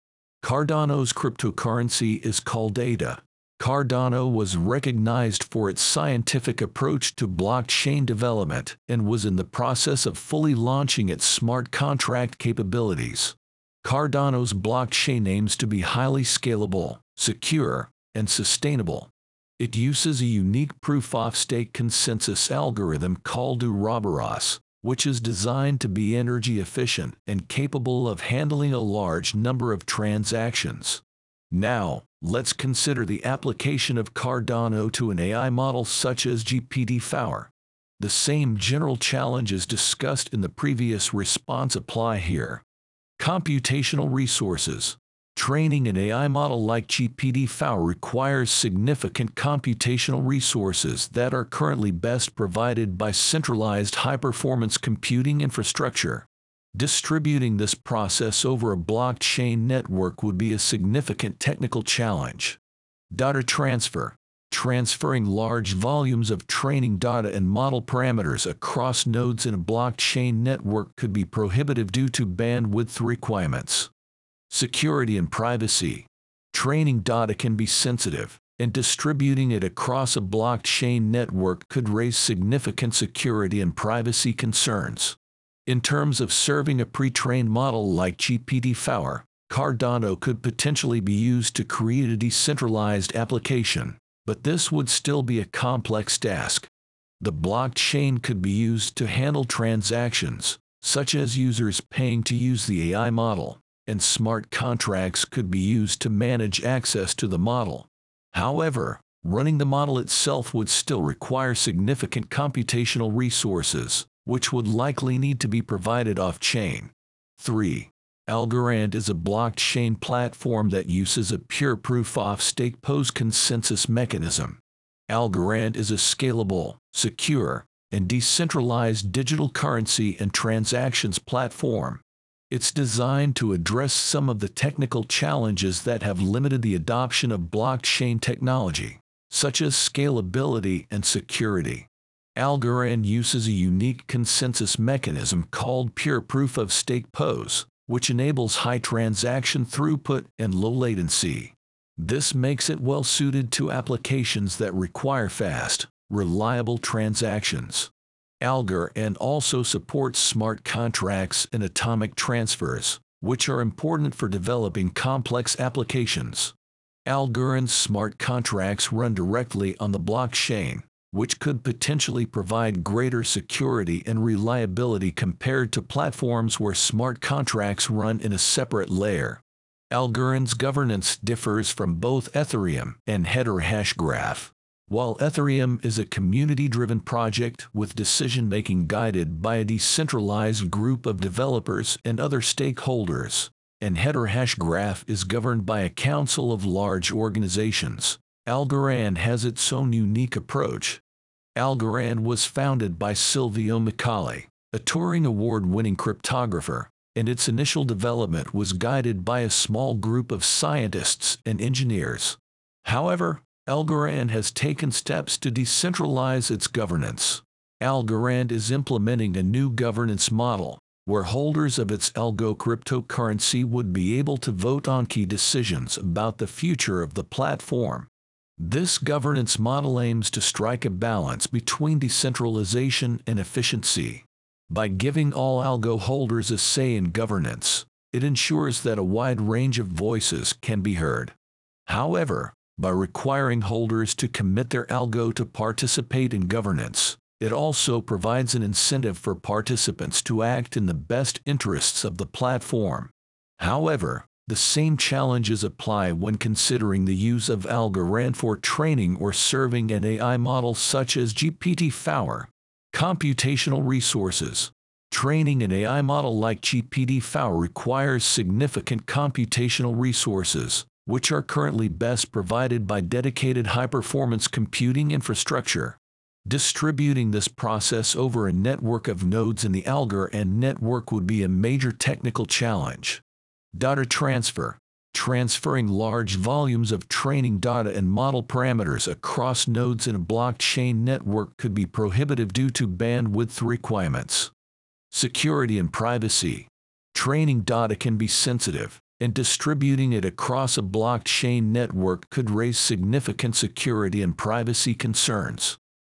[SPEAKER 1] Cardano's cryptocurrency is called ADA, Cardano was recognized for its scientific approach to blockchain development and was in the process of fully launching its smart contract capabilities. Cardano's blockchain aims to be highly scalable, secure, and sustainable. It uses a unique proof-of-stake consensus algorithm called Ouroboros, which is designed to be energy efficient and capable of handling a large number of transactions. Now, let's consider the application of Cardano to an AI model such as GPT-4. The same general challenges discussed in the previous response apply here. Computational resources. Training an AI model like GPT-4 requires significant computational resources that are currently best provided by centralized high-performance computing infrastructure. Distributing this process over a blockchain network would be a significant technical challenge. Data transfer. Transferring large volumes of training data and model parameters across nodes in a blockchain network could be prohibitive due to bandwidth requirements. Security and privacy. Training data can be sensitive, and distributing it across a blockchain network could raise significant security and privacy concerns. In terms of serving a pre-trained model like GPT-4, Cardano could potentially be used to create a decentralized application, but this would still be a complex task. The blockchain could be used to handle transactions, such as users paying to use the AI model, and smart contracts could be used to manage access to the model. However, running the model itself would still require significant computational resources, which would likely need to be provided off-chain. 3. Algorand is a blockchain platform that uses a pure proof-of-stake post-consensus mechanism. Algorand is a scalable, secure, and decentralized digital currency and transactions platform. It's designed to address some of the technical challenges that have limited the adoption of blockchain technology, such as scalability and security. Algorand uses a unique consensus mechanism called Pure Proof of Stake POS, which enables high transaction throughput and low latency. This makes it well suited to applications that require fast, reliable transactions. Algorand also supports smart contracts and atomic transfers, which are important for developing complex applications. Algorand's smart contracts run directly on the blockchain, which could potentially provide greater security and reliability compared to platforms where smart contracts run in a separate layer. Algorand's governance differs from both Ethereum and Hedera Hashgraph. While Ethereum is a community-driven project with decision-making guided by a decentralized group of developers and other stakeholders, and Hedera Hashgraph is governed by a council of large organizations, Algorand has its own unique approach. Algorand was founded by Silvio Micali, a Turing Award-winning cryptographer, and its initial development was guided by a small group of scientists and engineers. However, Algorand has taken steps to decentralize its governance. Algorand is implementing a new governance model, where holders of its Algo cryptocurrency would be able to vote on key decisions about the future of the platform. This governance model aims to strike a balance between decentralization and efficiency. By giving all algo holders a say in governance, it ensures that a wide range of voices can be heard. However, by requiring holders to commit their algo to participate in governance, it also provides an incentive for participants to act in the best interests of the platform. However, the same challenges apply when considering the use of Algorand for training or serving an AI model such as GPT-4. Computational resources. Training an AI model like GPT-4 requires significant computational resources, which are currently best provided by dedicated high-performance computing infrastructure. Distributing this process over a network of nodes in the Algorand network would be a major technical challenge. Data transfer. Transferring large volumes of training data and model parameters across nodes in a blockchain network could be prohibitive due to bandwidth requirements. Security and privacy. Training data can be sensitive, and distributing it across a blockchain network could raise significant security and privacy concerns.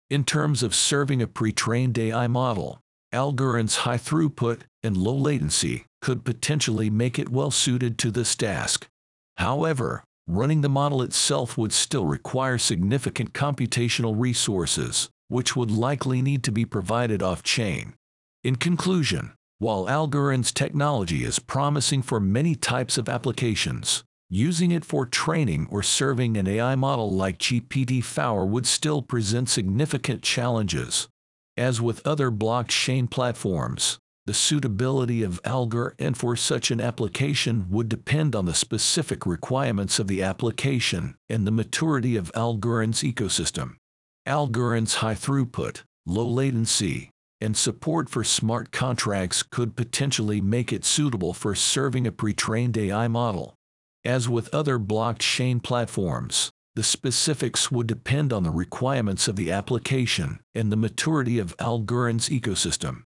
[SPEAKER 1] In terms of serving a pre-trained AI model, Algorand's high throughput and low latency could potentially make it well suited to this task. However, running the model itself would still require significant computational resources, which would likely need to be provided off-chain. In conclusion, while Algorand's technology is promising for many types of applications, using it for training or serving an AI model like GPT-4 would still present significant challenges. As with other blockchain platforms, the suitability of Algorand for such an application would depend on the specific requirements of the application and the maturity of Algorand's ecosystem. Algorand's high throughput, low latency, and support for smart contracts could potentially make it suitable for serving a pre-trained AI model. As with other blockchain platforms, the specifics would depend on the requirements of the application and the maturity of Algorand's ecosystem.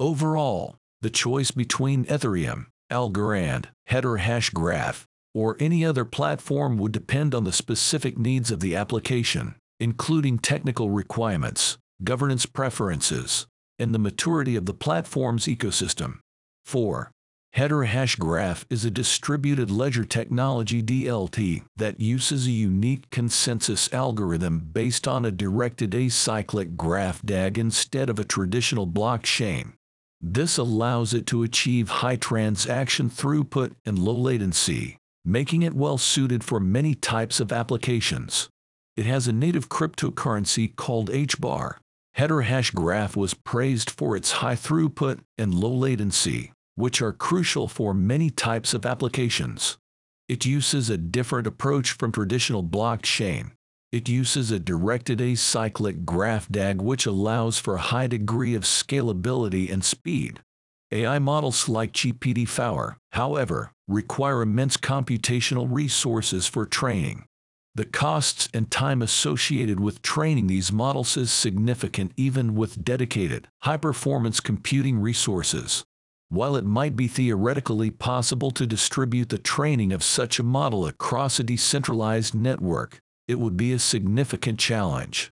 [SPEAKER 1] Overall, the choice between Ethereum, Algorand, Hedera Hashgraph, or any other platform would depend on the specific needs of the application, including technical requirements, governance preferences, and the maturity of the platform's ecosystem. 4. Hedera Hashgraph is a distributed ledger technology DLT that uses a unique consensus algorithm based on a directed acyclic graph DAG instead of a traditional blockchain. This allows it to achieve high transaction throughput and low latency, making it well suited for many types of applications. It has a native cryptocurrency called HBAR. Hedera Hashgraph was praised for its high throughput and low latency, which are crucial for many types of applications. It uses a different approach from traditional blockchain, it uses a directed acyclic graph DAG which allows for a high degree of scalability and speed. AI models like GPT-4, however, require immense computational resources for training. The costs and time associated with training these models is significant even with dedicated, high-performance computing resources. While it might be theoretically possible to distribute the training of such a model across a decentralized network, it would be a significant challenge.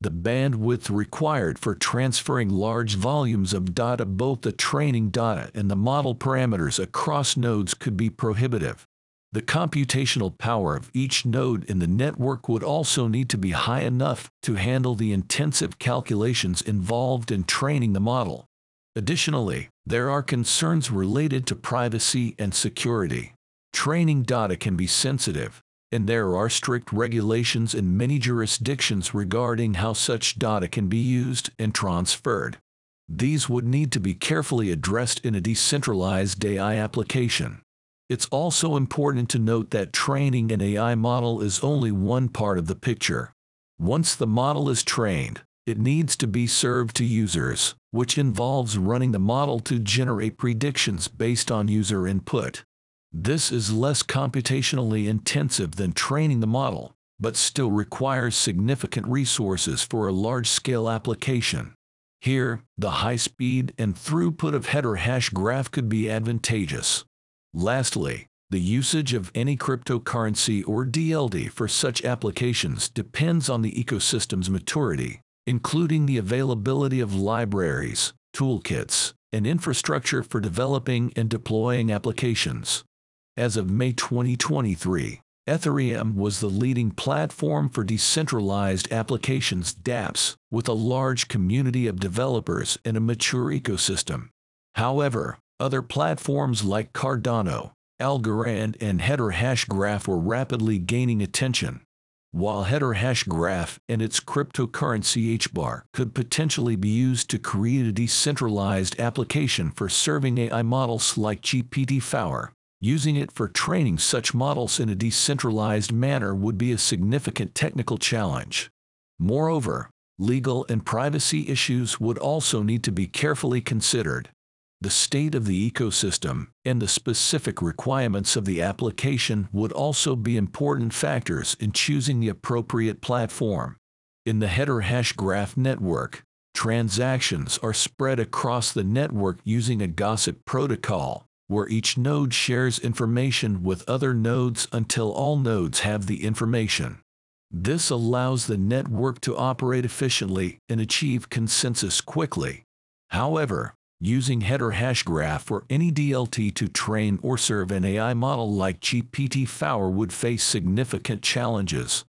[SPEAKER 1] The bandwidth required for transferring large volumes of data, both the training data and the model parameters across nodes, could be prohibitive. The computational power of each node in the network would also need to be high enough to handle the intensive calculations involved in training the model. Additionally, there are concerns related to privacy and security. Training data can be sensitive, and there are strict regulations in many jurisdictions regarding how such data can be used and transferred. These would need to be carefully addressed in a decentralized AI application. It's also important to note that training an AI model is only one part of the picture. Once the model is trained, it needs to be served to users, which involves running the model to generate predictions based on user input. This is less computationally intensive than training the model, but still requires significant resources for a large-scale application. Here, the high speed and throughput of Hedera Hashgraph could be advantageous. Lastly, the usage of any cryptocurrency or DLT for such applications depends on the ecosystem's maturity, including the availability of libraries, toolkits, and infrastructure for developing and deploying applications. As of May 2023, Ethereum was the leading platform for decentralized applications dApps, with a large community of developers and a mature ecosystem. However, other platforms like Cardano, Algorand, and Hedera Hashgraph were rapidly gaining attention. While Hedera Hashgraph and its cryptocurrency HBAR could potentially be used to create a decentralized application for serving AI models like GPT-4, using it for training such models in a decentralized manner would be a significant technical challenge. Moreover, legal and privacy issues would also need to be carefully considered the state of the ecosystem, and the specific requirements of the application would also be important factors in choosing the appropriate platform. In the Hedera Hashgraph network, transactions are spread across the network using a gossip protocol, where each node shares information with other nodes until all nodes have the information. This allows the network to operate efficiently and achieve consensus quickly. However, using Hedera Hashgraph or any DLT to train or serve an AI model like GPT-4 would face significant challenges.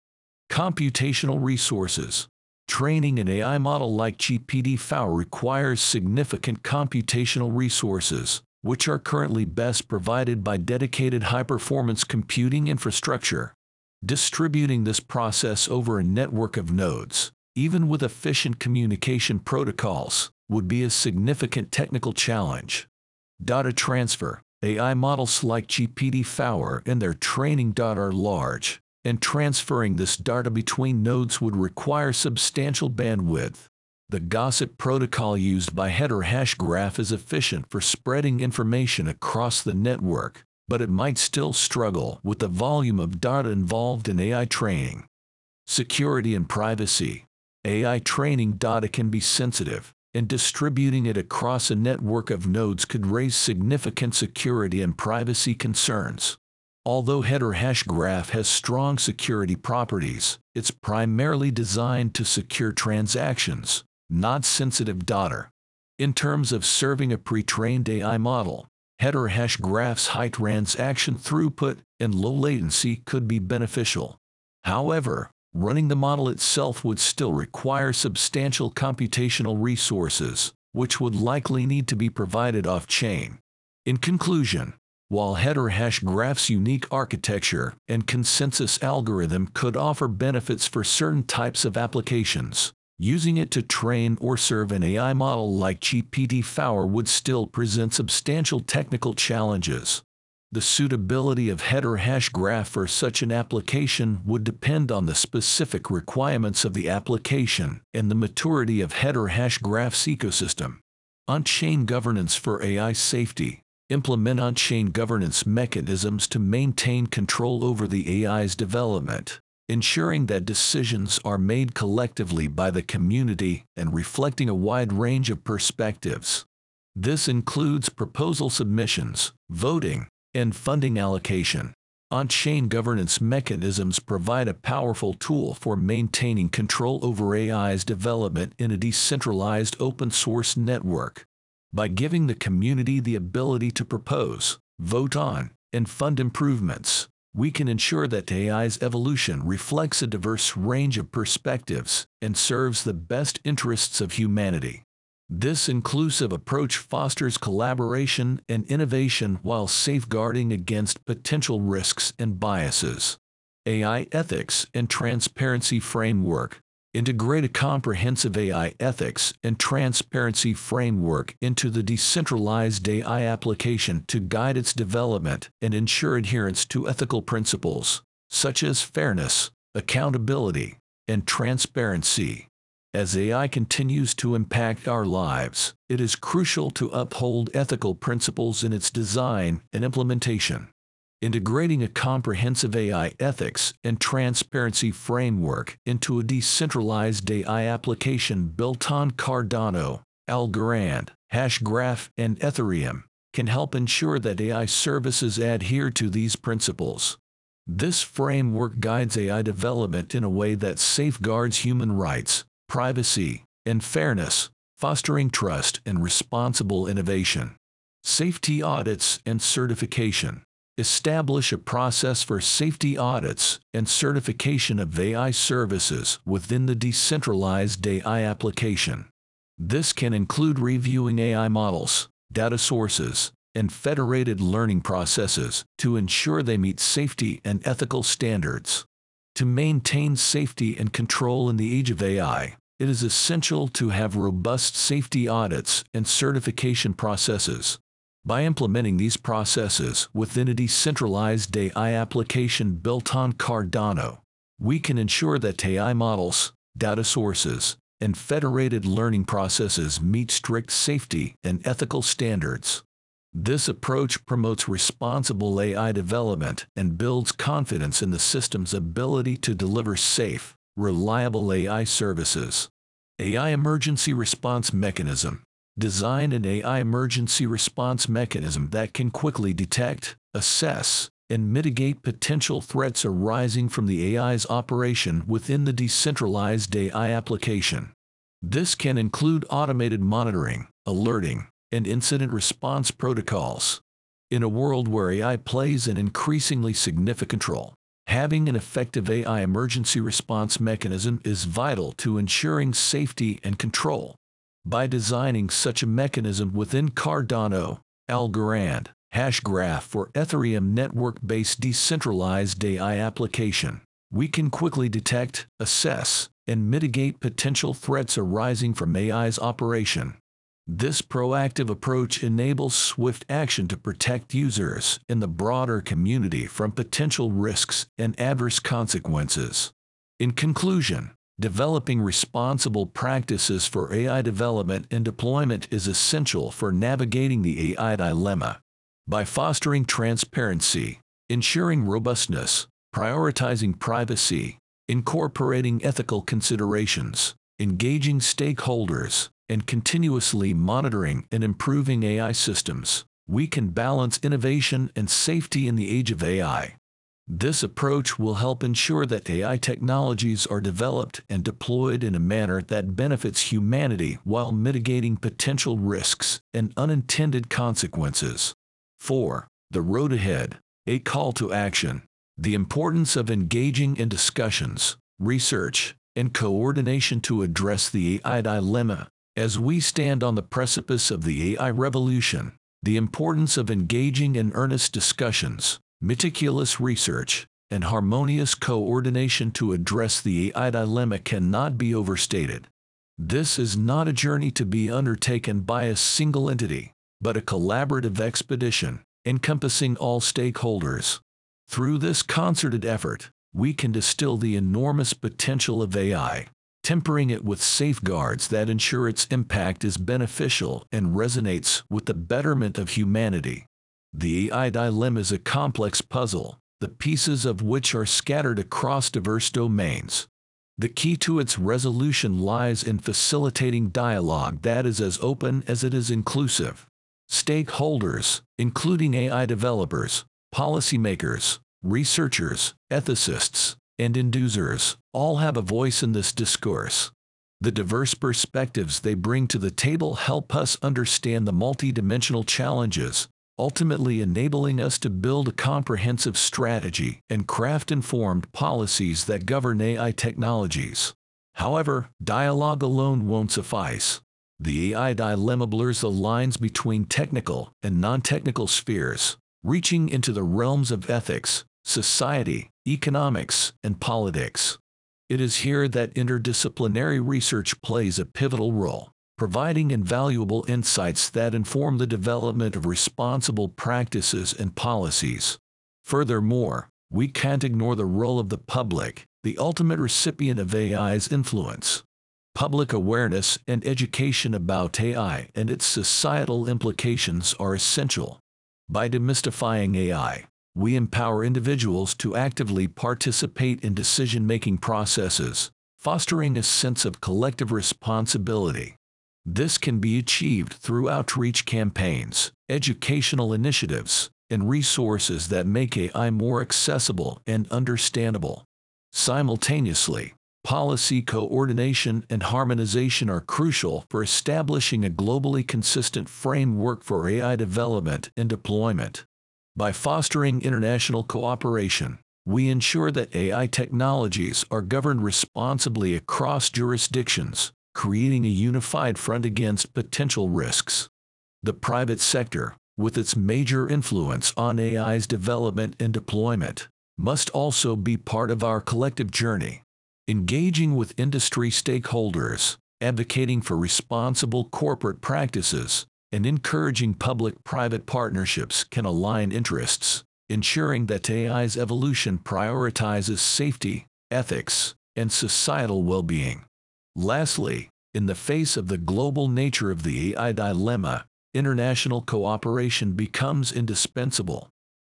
[SPEAKER 1] Computational resources. Training an AI model like GPT-4 requires significant computational resources, which are currently best provided by dedicated high-performance computing infrastructure. Distributing this process over a network of nodes, even with efficient communication protocols, would be a significant technical challenge. Data transfer. AI models like GPT-4 and their training data are large, and transferring this data between nodes would require substantial bandwidth. The gossip protocol used by Hedera Hashgraph is efficient for spreading information across the network, but it might still struggle with the volume of data involved in AI training. Security and privacy. AI training data can be sensitive, and distributing it across a network of nodes could raise significant security and privacy concerns. Although Hedera Hashgraph has strong security properties, it's primarily designed to secure transactions, not sensitive data. In terms of serving a pre-trained AI model, Hedera Hashgraph's high transaction throughput and low latency could be beneficial. However, running the model itself would still require substantial computational resources, which would likely need to be provided off-chain. In conclusion, while Hedera Hashgraph's unique architecture and consensus algorithm could offer benefits for certain types of applications, using it to train or serve an AI model like GPT-4 would still present substantial technical challenges. The suitability of Hedera Hashgraph for such an application would depend on the specific requirements of the application and the maturity of Hedera Hashgraph's ecosystem. On-chain governance for AI safety. Implement on-chain governance mechanisms to maintain control over the AI's development, ensuring that decisions are made collectively by the community and reflecting a wide range of perspectives. This includes proposal submissions, voting, and funding allocation. On-chain governance mechanisms provide a powerful tool for maintaining control over AI's development in a decentralized open-source network. By giving the community the ability to propose, vote on, and fund improvements, we can ensure that AI's evolution reflects a diverse range of perspectives and serves the best interests of humanity. This inclusive approach fosters collaboration and innovation while safeguarding against potential risks and biases. AI Ethics and Transparency Framework Integrate a comprehensive AI ethics and transparency framework into the decentralized AI application to guide its development and ensure adherence to ethical principles, such as fairness, accountability, and transparency. As AI continues to impact our lives, it is crucial to uphold ethical principles in its design and implementation. Integrating a comprehensive AI ethics and transparency framework into a decentralized AI application built on Cardano, Algorand, Hashgraph, and Ethereum can help ensure that AI services adhere to these principles. This framework guides AI development in a way that safeguards human rights, privacy, and fairness, fostering trust and responsible innovation. Safety audits and certification. Establish a process for safety audits and certification of AI services within the decentralized AI application. This can include reviewing AI models, data sources, and federated learning processes to ensure they meet safety and ethical standards. To maintain safety and control in the age of AI, it is essential to have robust safety audits and certification processes. By implementing these processes within a decentralized AI application built on Cardano, we can ensure that AI models, data sources, and federated learning processes meet strict safety and ethical standards. This approach promotes responsible AI development and builds confidence in the system's ability to deliver safe, reliable AI services. AI Emergency Response Mechanism Design an AI emergency response mechanism that can quickly detect, assess, and mitigate potential threats arising from the AI's operation within the decentralized AI application. This can include automated monitoring, alerting, and incident response protocols. In a world where AI plays an increasingly significant role, having an effective AI emergency response mechanism is vital to ensuring safety and control. By designing such a mechanism within Cardano, Algorand, Hashgraph for Ethereum network-based decentralized AI application, we can quickly detect, assess, and mitigate potential threats arising from AI's operation. This proactive approach enables swift action to protect users in the broader community from potential risks and adverse consequences. In conclusion, developing responsible practices for AI development and deployment is essential for navigating the AI dilemma. By fostering transparency, ensuring robustness, prioritizing privacy, incorporating ethical considerations, engaging stakeholders, and continuously monitoring and improving AI systems, we can balance innovation and safety in the age of AI. This approach will help ensure that AI technologies are developed and deployed in a manner that benefits humanity while mitigating potential risks and unintended consequences. 4. The road ahead. A call to action. The importance of engaging in discussions, research, and coordination to address the AI dilemma as we stand on the precipice of the AI revolution, the importance of engaging in earnest discussions, meticulous research, and harmonious coordination to address the AI dilemma cannot be overstated. This is not a journey to be undertaken by a single entity, but a collaborative expedition encompassing all stakeholders. Through this concerted effort, we can distill the enormous potential of AI tempering it with safeguards that ensure its impact is beneficial and resonates with the betterment of humanity. The AI dilemma is a complex puzzle, the pieces of which are scattered across diverse domains. The key to its resolution lies in facilitating dialogue that is as open as it is inclusive. Stakeholders, including AI developers, policymakers, researchers, ethicists, and inducers all have a voice in this discourse. The diverse perspectives they bring to the table help us understand the multidimensional challenges, ultimately enabling us to build a comprehensive strategy and craft informed policies that govern AI technologies. However, dialogue alone won't suffice. The AI dilemma blurs the lines between technical and non-technical spheres, reaching into the realms of ethics, society, economics, and politics. It is here that interdisciplinary research plays a pivotal role, providing invaluable insights that inform the development of responsible practices and policies. Furthermore, we can't ignore the role of the public, the ultimate recipient of AI's influence. Public awareness and education about AI and its societal implications are essential. By demystifying AI, we empower individuals to actively participate in decision-making processes, fostering a sense of collective responsibility. This can be achieved through outreach campaigns, educational initiatives, and resources that make AI more accessible and understandable. Simultaneously, policy coordination and harmonization are crucial for establishing a globally consistent framework for AI development and deployment. By fostering international cooperation, we ensure that AI technologies are governed responsibly across jurisdictions, creating a unified front against potential risks. The private sector, with its major influence on AI's development and deployment, must also be part of our collective journey engaging with industry stakeholders, advocating for responsible corporate practices, and encouraging public-private partnerships can align interests, ensuring that AI's evolution prioritizes safety, ethics, and societal well-being. Lastly, in the face of the global nature of the AI dilemma, international cooperation becomes indispensable.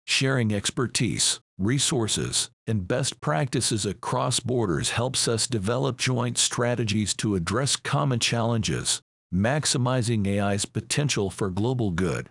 [SPEAKER 1] Sharing expertise, resources, and best practices across borders helps us develop joint strategies to address common challenges, maximizing AI's potential for global good.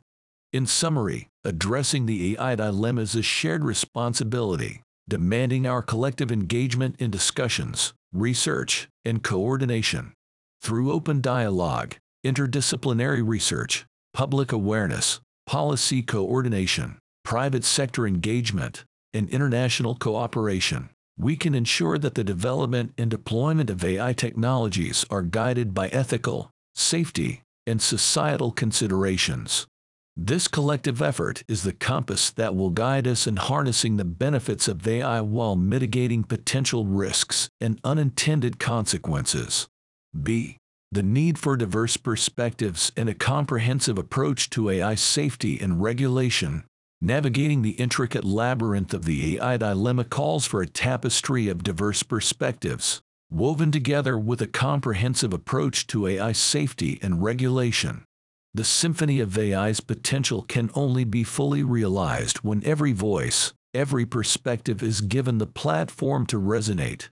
[SPEAKER 1] In summary, addressing the AI dilemma is a shared responsibility, demanding our collective engagement in discussions, research, and coordination. Through open dialogue, interdisciplinary research, public awareness, policy coordination, private sector engagement, and international cooperation, we can ensure that the development and deployment of AI technologies are guided by ethical, safety, and societal considerations. This collective effort is the compass that will guide us in harnessing the benefits of AI while mitigating potential risks and unintended consequences. B. The need for diverse perspectives and a comprehensive approach to AI safety and regulation Navigating the intricate labyrinth of the AI dilemma calls for a tapestry of diverse perspectives, woven together with a comprehensive approach to AI safety and regulation. The symphony of AI's potential can only be fully realized when every voice, every perspective is given the platform to resonate.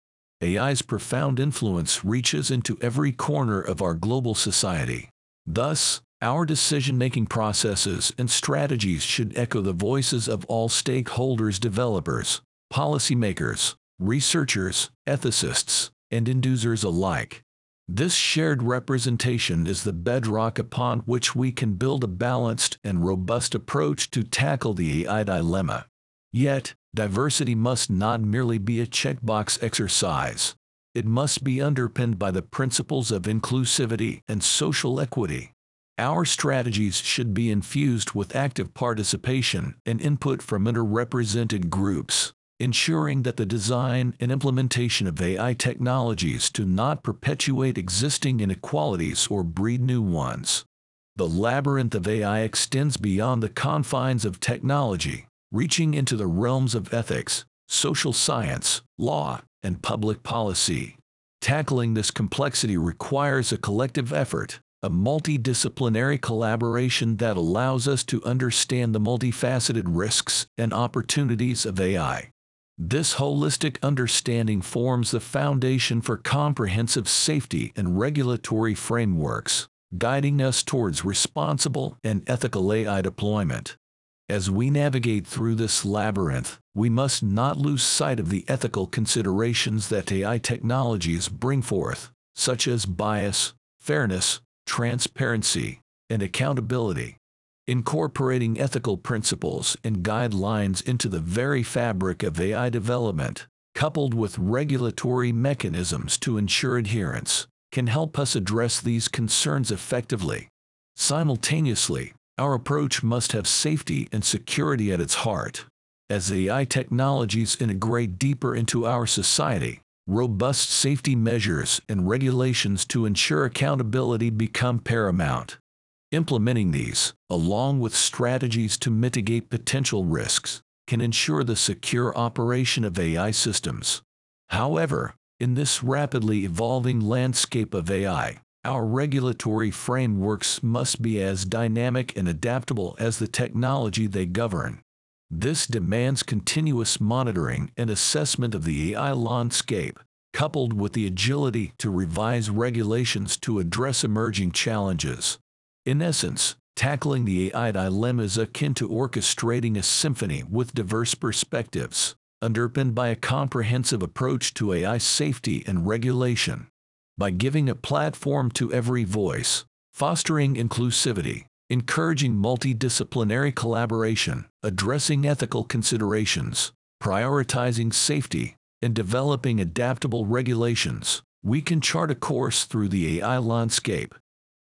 [SPEAKER 1] AI's profound influence reaches into every corner of our global society. Thus, our decision-making processes and strategies should echo the voices of all stakeholders developers, policymakers, researchers, ethicists, and inducers alike. This shared representation is the bedrock upon which we can build a balanced and robust approach to tackle the AI dilemma. Yet, diversity must not merely be a checkbox exercise. It must be underpinned by the principles of inclusivity and social equity. Our strategies should be infused with active participation and input from underrepresented groups, ensuring that the design and implementation of AI technologies do not perpetuate existing inequalities or breed new ones. The labyrinth of AI extends beyond the confines of technology, reaching into the realms of ethics, social science, law, and public policy. Tackling this complexity requires a collective effort, a multidisciplinary collaboration that allows us to understand the multifaceted risks and opportunities of AI. This holistic understanding forms the foundation for comprehensive safety and regulatory frameworks, guiding us towards responsible and ethical AI deployment. As we navigate through this labyrinth, we must not lose sight of the ethical considerations that AI technologies bring forth, such as bias, fairness, transparency, and accountability. Incorporating ethical principles and guidelines into the very fabric of AI development, coupled with regulatory mechanisms to ensure adherence, can help us address these concerns effectively. Simultaneously, our approach must have safety and security at its heart. As AI technologies integrate deeper into our society, robust safety measures and regulations to ensure accountability become paramount. Implementing these, along with strategies to mitigate potential risks, can ensure the secure operation of AI systems. However, in this rapidly evolving landscape of AI, our regulatory frameworks must be as dynamic and adaptable as the technology they govern. This demands continuous monitoring and assessment of the AI landscape, coupled with the agility to revise regulations to address emerging challenges. In essence, tackling the AI dilemma is akin to orchestrating a symphony with diverse perspectives, underpinned by a comprehensive approach to AI safety and regulation by giving a platform to every voice, fostering inclusivity, encouraging multidisciplinary collaboration, addressing ethical considerations, prioritizing safety, and developing adaptable regulations, we can chart a course through the AI landscape.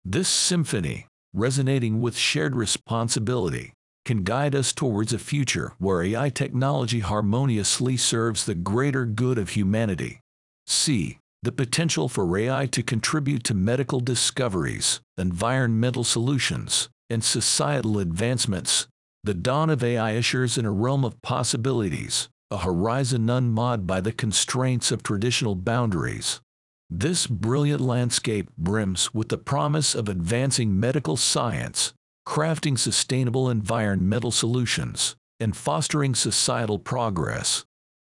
[SPEAKER 1] This symphony, resonating with shared responsibility, can guide us towards a future where AI technology harmoniously serves the greater good of humanity. C the potential for AI to contribute to medical discoveries, environmental solutions, and societal advancements. The dawn of AI ushers in a realm of possibilities, a horizon unmod by the constraints of traditional boundaries. This brilliant landscape brims with the promise of advancing medical science, crafting sustainable environmental solutions, and fostering societal progress.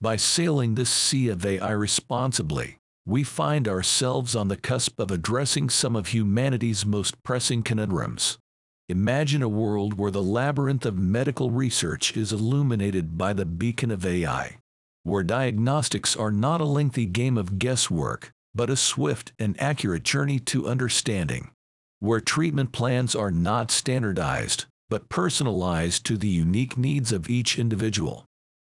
[SPEAKER 1] By sailing this sea of AI responsibly, we find ourselves on the cusp of addressing some of humanity's most pressing conundrums. Imagine a world where the labyrinth of medical research is illuminated by the beacon of AI, where diagnostics are not a lengthy game of guesswork, but a swift and accurate journey to understanding, where treatment plans are not standardized, but personalized to the unique needs of each individual.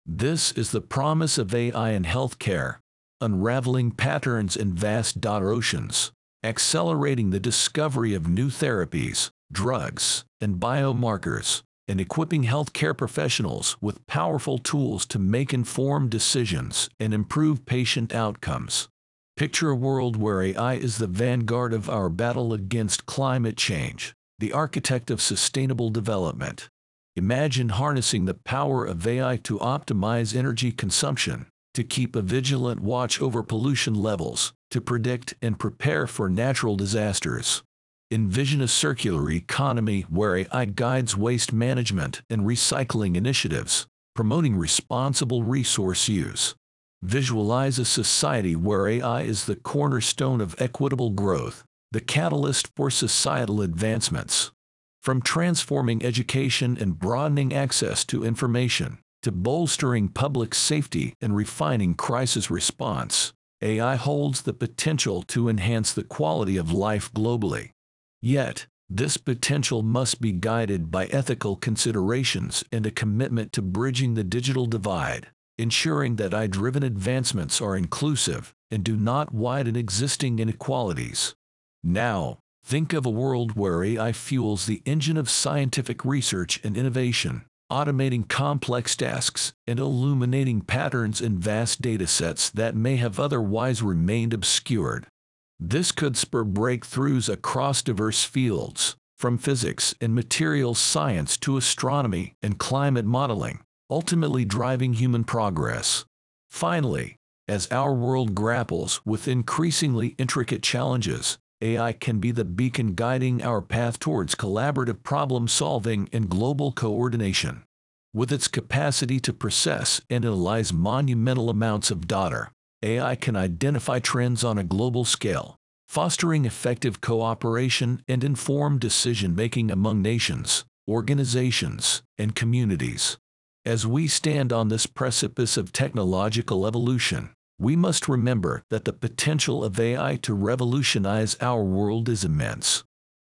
[SPEAKER 1] This is the promise of AI in healthcare, unraveling patterns in vast data oceans, accelerating the discovery of new therapies, drugs, and biomarkers, and equipping healthcare professionals with powerful tools to make informed decisions and improve patient outcomes. Picture a world where AI is the vanguard of our battle against climate change, the architect of sustainable development. Imagine harnessing the power of AI to optimize energy consumption, to keep a vigilant watch over pollution levels, to predict and prepare for natural disasters. Envision a circular economy where AI guides waste management and recycling initiatives, promoting responsible resource use. Visualize a society where AI is the cornerstone of equitable growth, the catalyst for societal advancements. From transforming education and broadening access to information, to bolstering public safety and refining crisis response, AI holds the potential to enhance the quality of life globally. Yet, this potential must be guided by ethical considerations and a commitment to bridging the digital divide, ensuring that AI driven advancements are inclusive and do not widen existing inequalities. Now, think of a world where AI fuels the engine of scientific research and innovation, automating complex tasks, and illuminating patterns in vast datasets that may have otherwise remained obscured. This could spur breakthroughs across diverse fields, from physics and materials science to astronomy and climate modeling, ultimately driving human progress. Finally, as our world grapples with increasingly intricate challenges, AI can be the beacon guiding our path towards collaborative problem solving and global coordination. With its capacity to process and analyze monumental amounts of data, AI can identify trends on a global scale, fostering effective cooperation and informed decision making among nations. organizations, and communities. As we stand on this precipice of technological evolution, we must remember that the potential of AI to revolutionize our world is immense.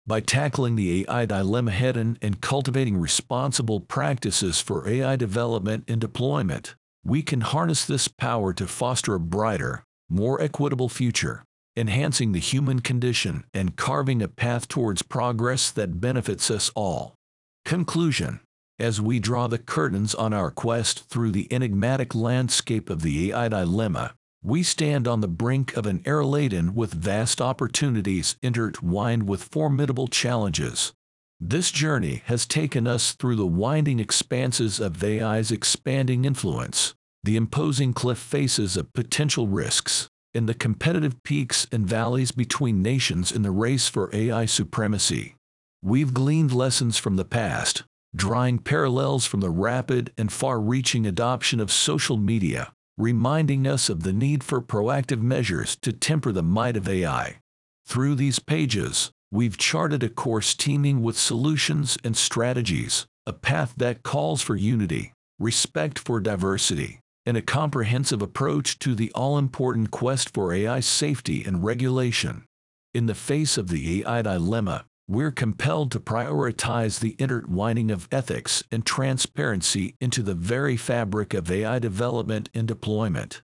[SPEAKER 1] By tackling the AI dilemma head on and cultivating responsible practices for AI development and deployment, we can harness this power to foster a brighter, more equitable future, enhancing the human condition and carving a path towards progress that benefits us all. Conclusion As we draw the curtains on our quest through the enigmatic landscape of the AI dilemma, we stand on the brink of an era laden with vast opportunities intertwined with formidable challenges. This journey has taken us through the winding expanses of AI's expanding influence, the imposing cliff faces of potential risks, and the competitive peaks and valleys between nations in the race for AI supremacy. We've gleaned lessons from the past, drawing parallels from the rapid and far reaching adoption of social media reminding us of the need for proactive measures to temper the might of AI. Through these pages, we've charted a course teeming with solutions and strategies, a path that calls for unity, respect for diversity, and a comprehensive approach to the all-important quest for AI safety and regulation. In the face of the AI dilemma, we're compelled to prioritize the intertwining of ethics and transparency into the very fabric of AI development and deployment.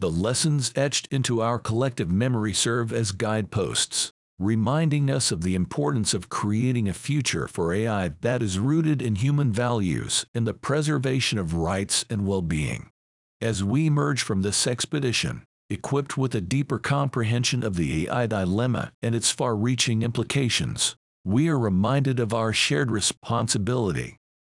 [SPEAKER 1] The lessons etched into our collective memory serve as guideposts, reminding us of the importance of creating a future for AI that is rooted in human values and the preservation of rights and well-being. As we emerge from this expedition, equipped with a deeper comprehension of the AI dilemma and its far-reaching implications, we are reminded of our shared responsibility,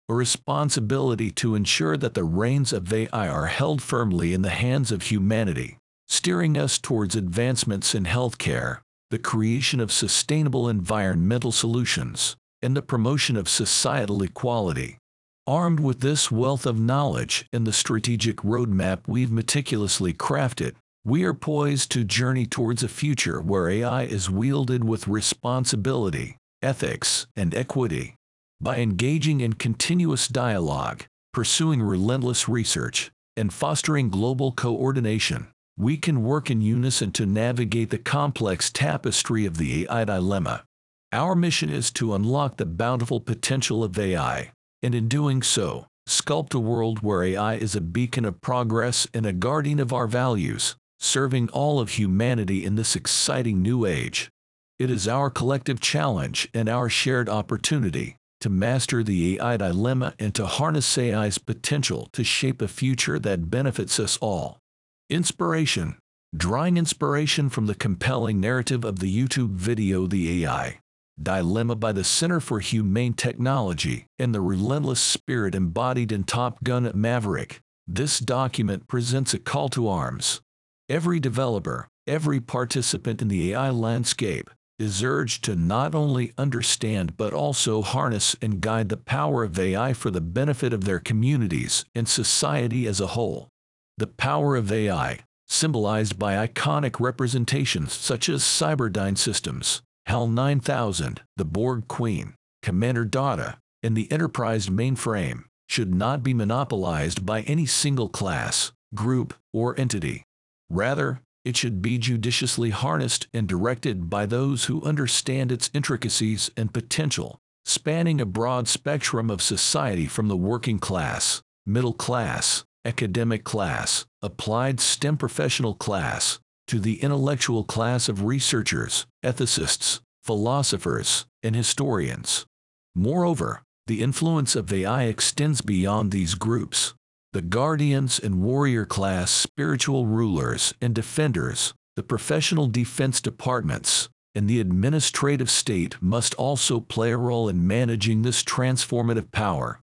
[SPEAKER 1] a responsibility to ensure that the reins of AI are held firmly in the hands of humanity, steering us towards advancements in healthcare, the creation of sustainable environmental solutions, and the promotion of societal equality. Armed with this wealth of knowledge and the strategic roadmap we've meticulously crafted, we are poised to journey towards a future where AI is wielded with responsibility, ethics, and equity. By engaging in continuous dialogue, pursuing relentless research, and fostering global coordination, we can work in unison to navigate the complex tapestry of the AI dilemma. Our mission is to unlock the bountiful potential of AI, and in doing so, sculpt a world where AI is a beacon of progress and a guardian of our values, serving all of humanity in this exciting new age. It is our collective challenge and our shared opportunity to master the AI dilemma and to harness AI's potential to shape a future that benefits us all. Inspiration Drawing inspiration from the compelling narrative of the YouTube video The AI Dilemma by the Center for Humane Technology and the relentless spirit embodied in Top Gun Maverick, this document presents a call to arms. Every developer, every participant in the AI landscape, is urged to not only understand but also harness and guide the power of AI for the benefit of their communities and society as a whole. The power of AI, symbolized by iconic representations such as Cyberdyne Systems, HAL 9000, the Borg Queen, Commander Data, and the Enterprise mainframe, should not be monopolized by any single class, group, or entity. Rather, it should be judiciously harnessed and directed by those who understand its intricacies and potential, spanning a broad spectrum of society from the working class, middle class, academic class, applied STEM professional class, to the intellectual class of researchers, ethicists, philosophers, and historians. Moreover, the influence of AI extends beyond these groups the guardians and warrior class spiritual rulers and defenders, the professional defense departments, and the administrative state must also play a role in managing this transformative power.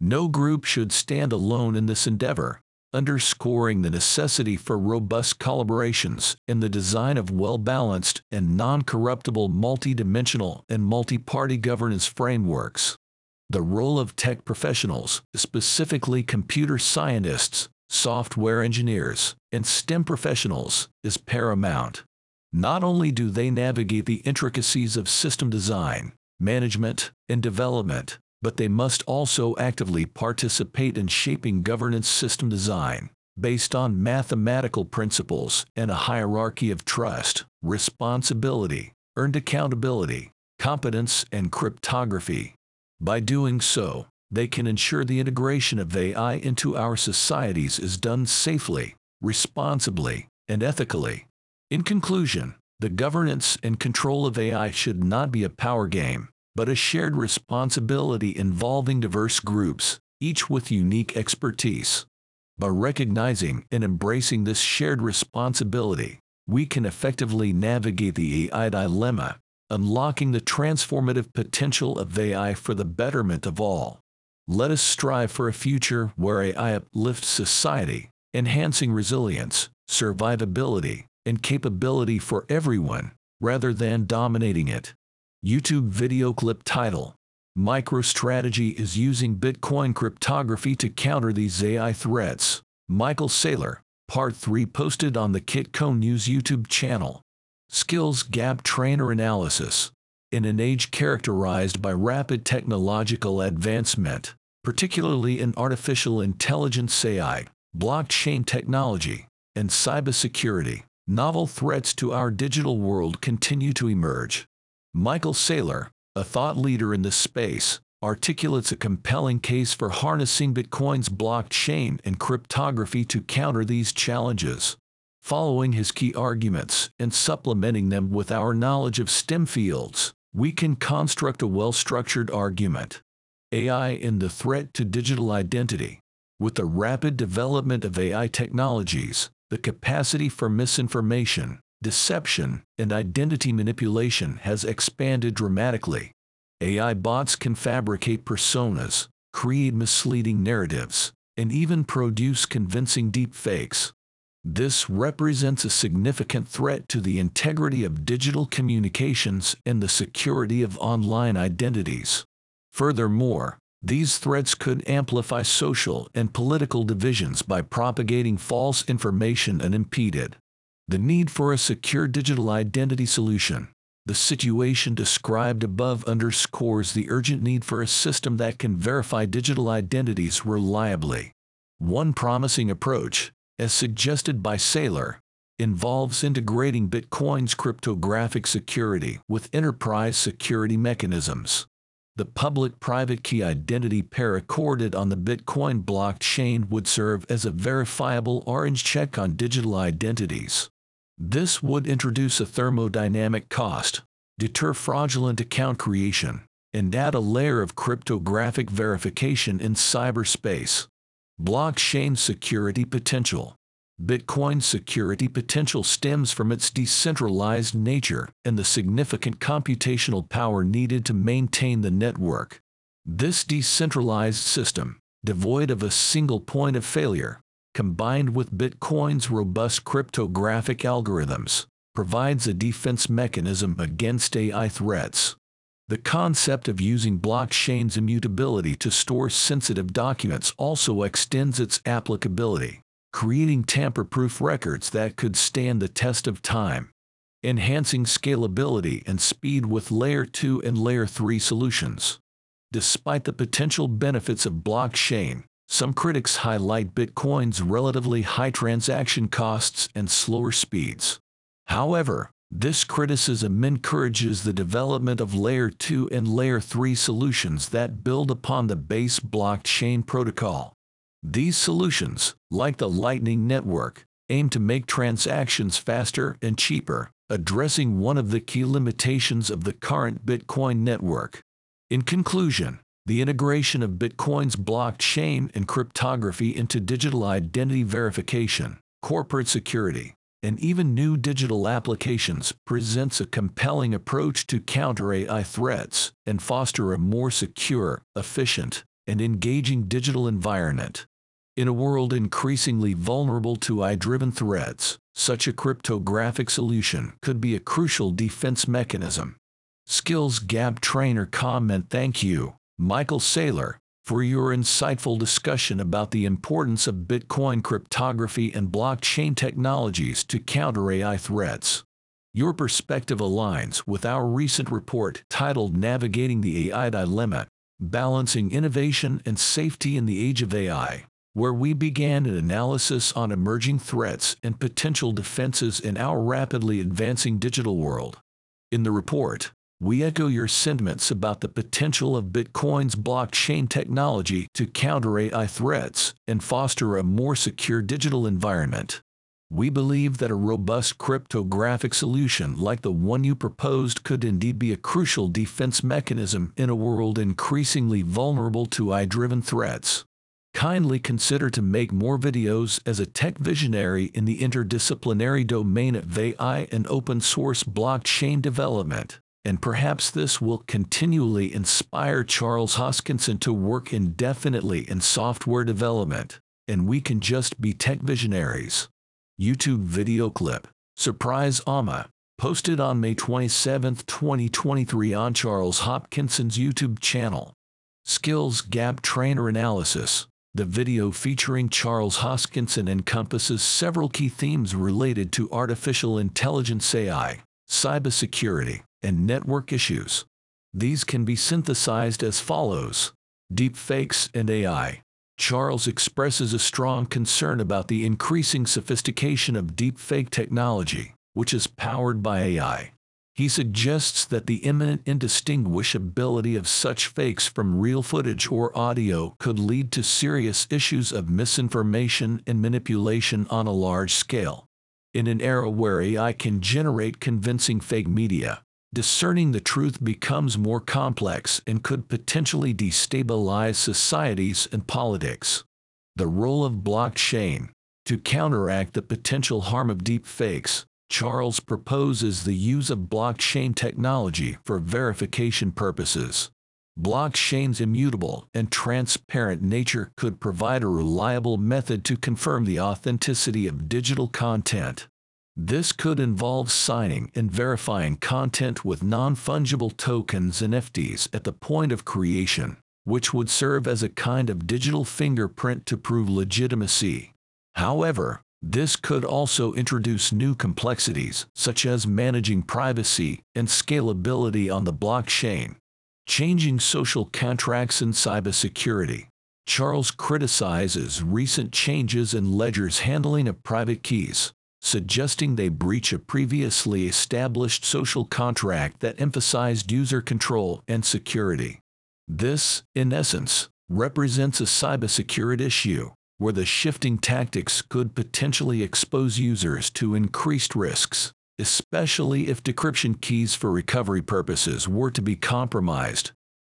[SPEAKER 1] No group should stand alone in this endeavor, underscoring the necessity for robust collaborations in the design of well-balanced and non-corruptible multidimensional and multi-party governance frameworks. The role of tech professionals, specifically computer scientists, software engineers, and STEM professionals, is paramount. Not only do they navigate the intricacies of system design, management, and development, but they must also actively participate in shaping governance system design based on mathematical principles and a hierarchy of trust, responsibility, earned accountability, competence, and cryptography. By doing so, they can ensure the integration of AI into our societies is done safely, responsibly, and ethically. In conclusion, the governance and control of AI should not be a power game, but a shared responsibility involving diverse groups, each with unique expertise. By recognizing and embracing this shared responsibility, we can effectively navigate the AI dilemma, unlocking the transformative potential of AI for the betterment of all. Let us strive for a future where AI uplifts society, enhancing resilience, survivability, and capability for everyone, rather than dominating it. YouTube video clip title MicroStrategy is using Bitcoin cryptography to counter these AI threats. Michael Saylor, Part 3 posted on the Kitco News YouTube channel. Skills Gap Trainer Analysis In an age characterized by rapid technological advancement, particularly in artificial intelligence AI, blockchain technology, and cybersecurity, novel threats to our digital world continue to emerge. Michael Saylor, a thought leader in this space, articulates a compelling case for harnessing Bitcoin's blockchain and cryptography to counter these challenges. Following his key arguments and supplementing them with our knowledge of STEM fields, we can construct a well-structured argument. AI and the threat to digital identity. With the rapid development of AI technologies, the capacity for misinformation, deception, and identity manipulation has expanded dramatically. AI bots can fabricate personas, create misleading narratives, and even produce convincing deepfakes. This represents a significant threat to the integrity of digital communications and the security of online identities. Furthermore, these threats could amplify social and political divisions by propagating false information unimpeded. The need for a secure digital identity solution. The situation described above underscores the urgent need for a system that can verify digital identities reliably. One promising approach, as suggested by Saylor, involves integrating Bitcoin's cryptographic security with enterprise security mechanisms. The public-private key identity pair accorded on the Bitcoin blockchain would serve as a verifiable orange check on digital identities. This would introduce a thermodynamic cost, deter fraudulent account creation, and add a layer of cryptographic verification in cyberspace. Blockchain security potential. Bitcoin's security potential stems from its decentralized nature and the significant computational power needed to maintain the network. This decentralized system, devoid of a single point of failure, combined with Bitcoin's robust cryptographic algorithms, provides a defense mechanism against AI threats. The concept of using blockchain's immutability to store sensitive documents also extends its applicability, creating tamper-proof records that could stand the test of time, enhancing scalability and speed with Layer 2 and Layer 3 solutions. Despite the potential benefits of blockchain, some critics highlight Bitcoin's relatively high transaction costs and slower speeds. However, this criticism encourages the development of Layer 2 and Layer 3 solutions that build upon the base blockchain protocol. These solutions, like the Lightning Network, aim to make transactions faster and cheaper, addressing one of the key limitations of the current Bitcoin network. In conclusion, the integration of Bitcoin's blockchain and cryptography into digital identity verification, corporate security, and even new digital applications presents a compelling approach to counter AI threats and foster a more secure, efficient, and engaging digital environment. In a world increasingly vulnerable to AI-driven threats, such a cryptographic solution could be a crucial defense mechanism. Skills Gap Trainer comment Thank you. Michael Saylor, for your insightful discussion about the importance of Bitcoin cryptography and blockchain technologies to counter AI threats. Your perspective aligns with our recent report titled Navigating the AI Dilemma Balancing Innovation and Safety in the Age of AI, where we began an analysis on emerging threats and potential defenses in our rapidly advancing digital world. In the report, we echo your sentiments about the potential of Bitcoin's blockchain technology to counter AI threats and foster a more secure digital environment. We believe that a robust cryptographic solution like the one you proposed could indeed be a crucial defense mechanism in a world increasingly vulnerable to AI-driven threats. Kindly consider to make more videos as a tech visionary in the interdisciplinary domain of AI and open source blockchain development, and perhaps this will continually inspire Charles Hoskinson to work indefinitely in software development, and we can just be tech visionaries. YouTube video clip, Surprise AMA, posted on May 27, 2023 on Charles Hoskinson's YouTube channel. Skills Gap Trainer Analysis The video featuring Charles Hoskinson encompasses several key themes related to artificial intelligence AI, cybersecurity, and network issues. These can be synthesized as follows. Deepfakes and AI. Charles expresses a strong concern about the increasing sophistication of deepfake technology, which is powered by AI. He suggests that the imminent indistinguishability of such fakes from real footage or audio could lead to serious issues of misinformation and manipulation on a large scale. In an era where AI can generate convincing fake media, discerning the truth becomes more complex and could potentially destabilize societies and politics. The role of blockchain. To counteract the potential harm of deepfakes, Charles proposes the use of blockchain technology for verification purposes. Blockchain's immutable and transparent nature could provide a reliable method to confirm the authenticity of digital content. This could involve signing and verifying content with non-fungible tokens and NFTs at the point of creation, which would serve as a kind of digital fingerprint to prove legitimacy. However, this could also introduce new complexities, such as managing privacy and scalability on the blockchain. Changing social contracts and cybersecurity. Charles criticizes recent changes in ledgers handling of private keys, suggesting they breach a previously established social contract that emphasized user control and security. This, in essence, represents a cybersecurity issue where the shifting tactics could potentially expose users to increased risks, especially if decryption keys for recovery purposes were to be compromised.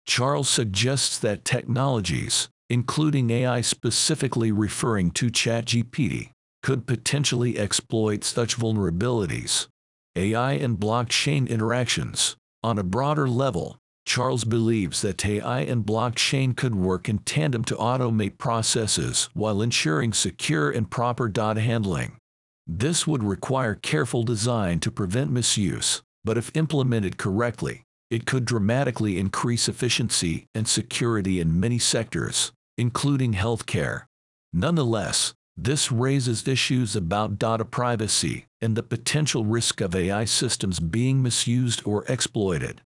[SPEAKER 1] Charles suggests that technologies, including AI specifically referring to ChatGPT, could potentially exploit such vulnerabilities. AI and blockchain interactions. On a broader level, Charles believes that AI and blockchain could work in tandem to automate processes while ensuring secure and proper data handling. This would require careful design to prevent misuse, but if implemented correctly, it could dramatically increase efficiency and security in many sectors, including healthcare. Nonetheless, this raises issues about data privacy and the potential risk of AI systems being misused or exploited.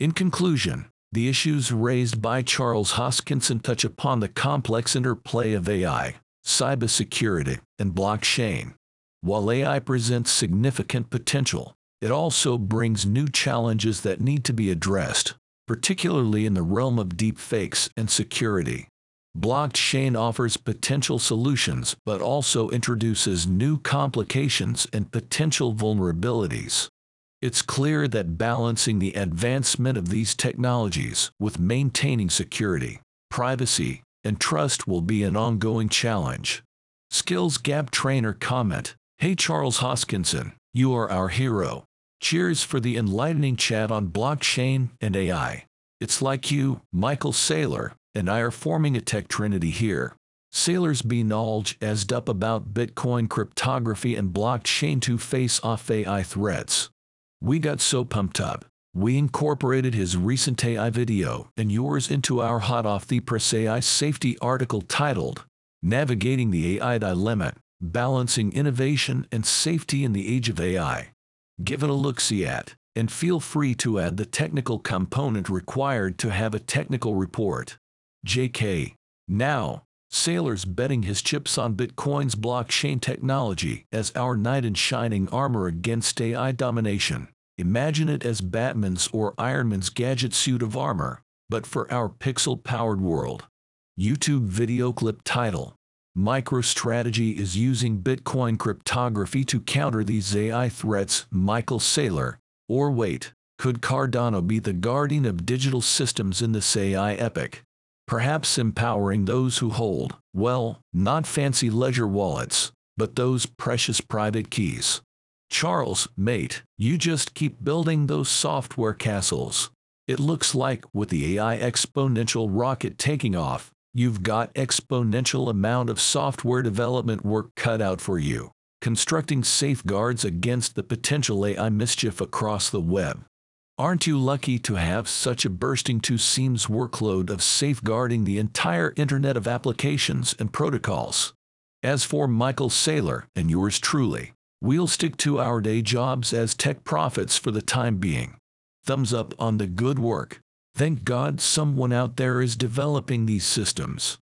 [SPEAKER 1] In conclusion, the issues raised by Charles Hoskinson touch upon the complex interplay of AI, cybersecurity, and blockchain. While AI presents significant potential, it also brings new challenges that need to be addressed, particularly in the realm of deepfakes and security. Blockchain offers potential solutions but also introduces new complications and potential vulnerabilities. It's clear that balancing the advancement of these technologies with maintaining security, privacy, and trust will be an ongoing challenge. Skills Gap Trainer comment Hey Charles Hoskinson, you are our hero. Cheers for the enlightening chat on blockchain and AI. It's like you, Michael Saylor, and I are forming a tech trinity here. Saylor's be knowledge as up about Bitcoin cryptography and blockchain to face off AI threats. We got so pumped up. We incorporated his recent AI video and yours into our hot off the press AI safety article titled Navigating the AI Dilemma, Balancing Innovation and Safety in the Age of AI. Give it a look-see at and feel free to add the technical component required to have a technical report. JK. Now, Saylor's betting his chips on Bitcoin's blockchain technology as our knight in shining armor against AI domination. Imagine it as Batman's or Ironman's gadget suit of armor, but for our pixel-powered world. YouTube video clip title MicroStrategy is using Bitcoin cryptography to counter these AI threats, Michael Saylor. Or wait, could Cardano be the guardian of digital systems in this AI epic? Perhaps empowering those who hold, well, not fancy ledger wallets, but those precious private keys. Charles, mate, you just keep building those software castles. It looks like, with the AI exponential rocket taking off, you've got exponential amount of software development work cut out for you, constructing safeguards against the potential AI mischief across the web. Aren't you lucky to have such a bursting to seams workload of safeguarding the entire Internet of applications and protocols? As for Michael Saylor and yours truly, we'll stick to our day jobs as tech prophets for the time being. Thumbs up on the good work. Thank God someone out there is developing these systems.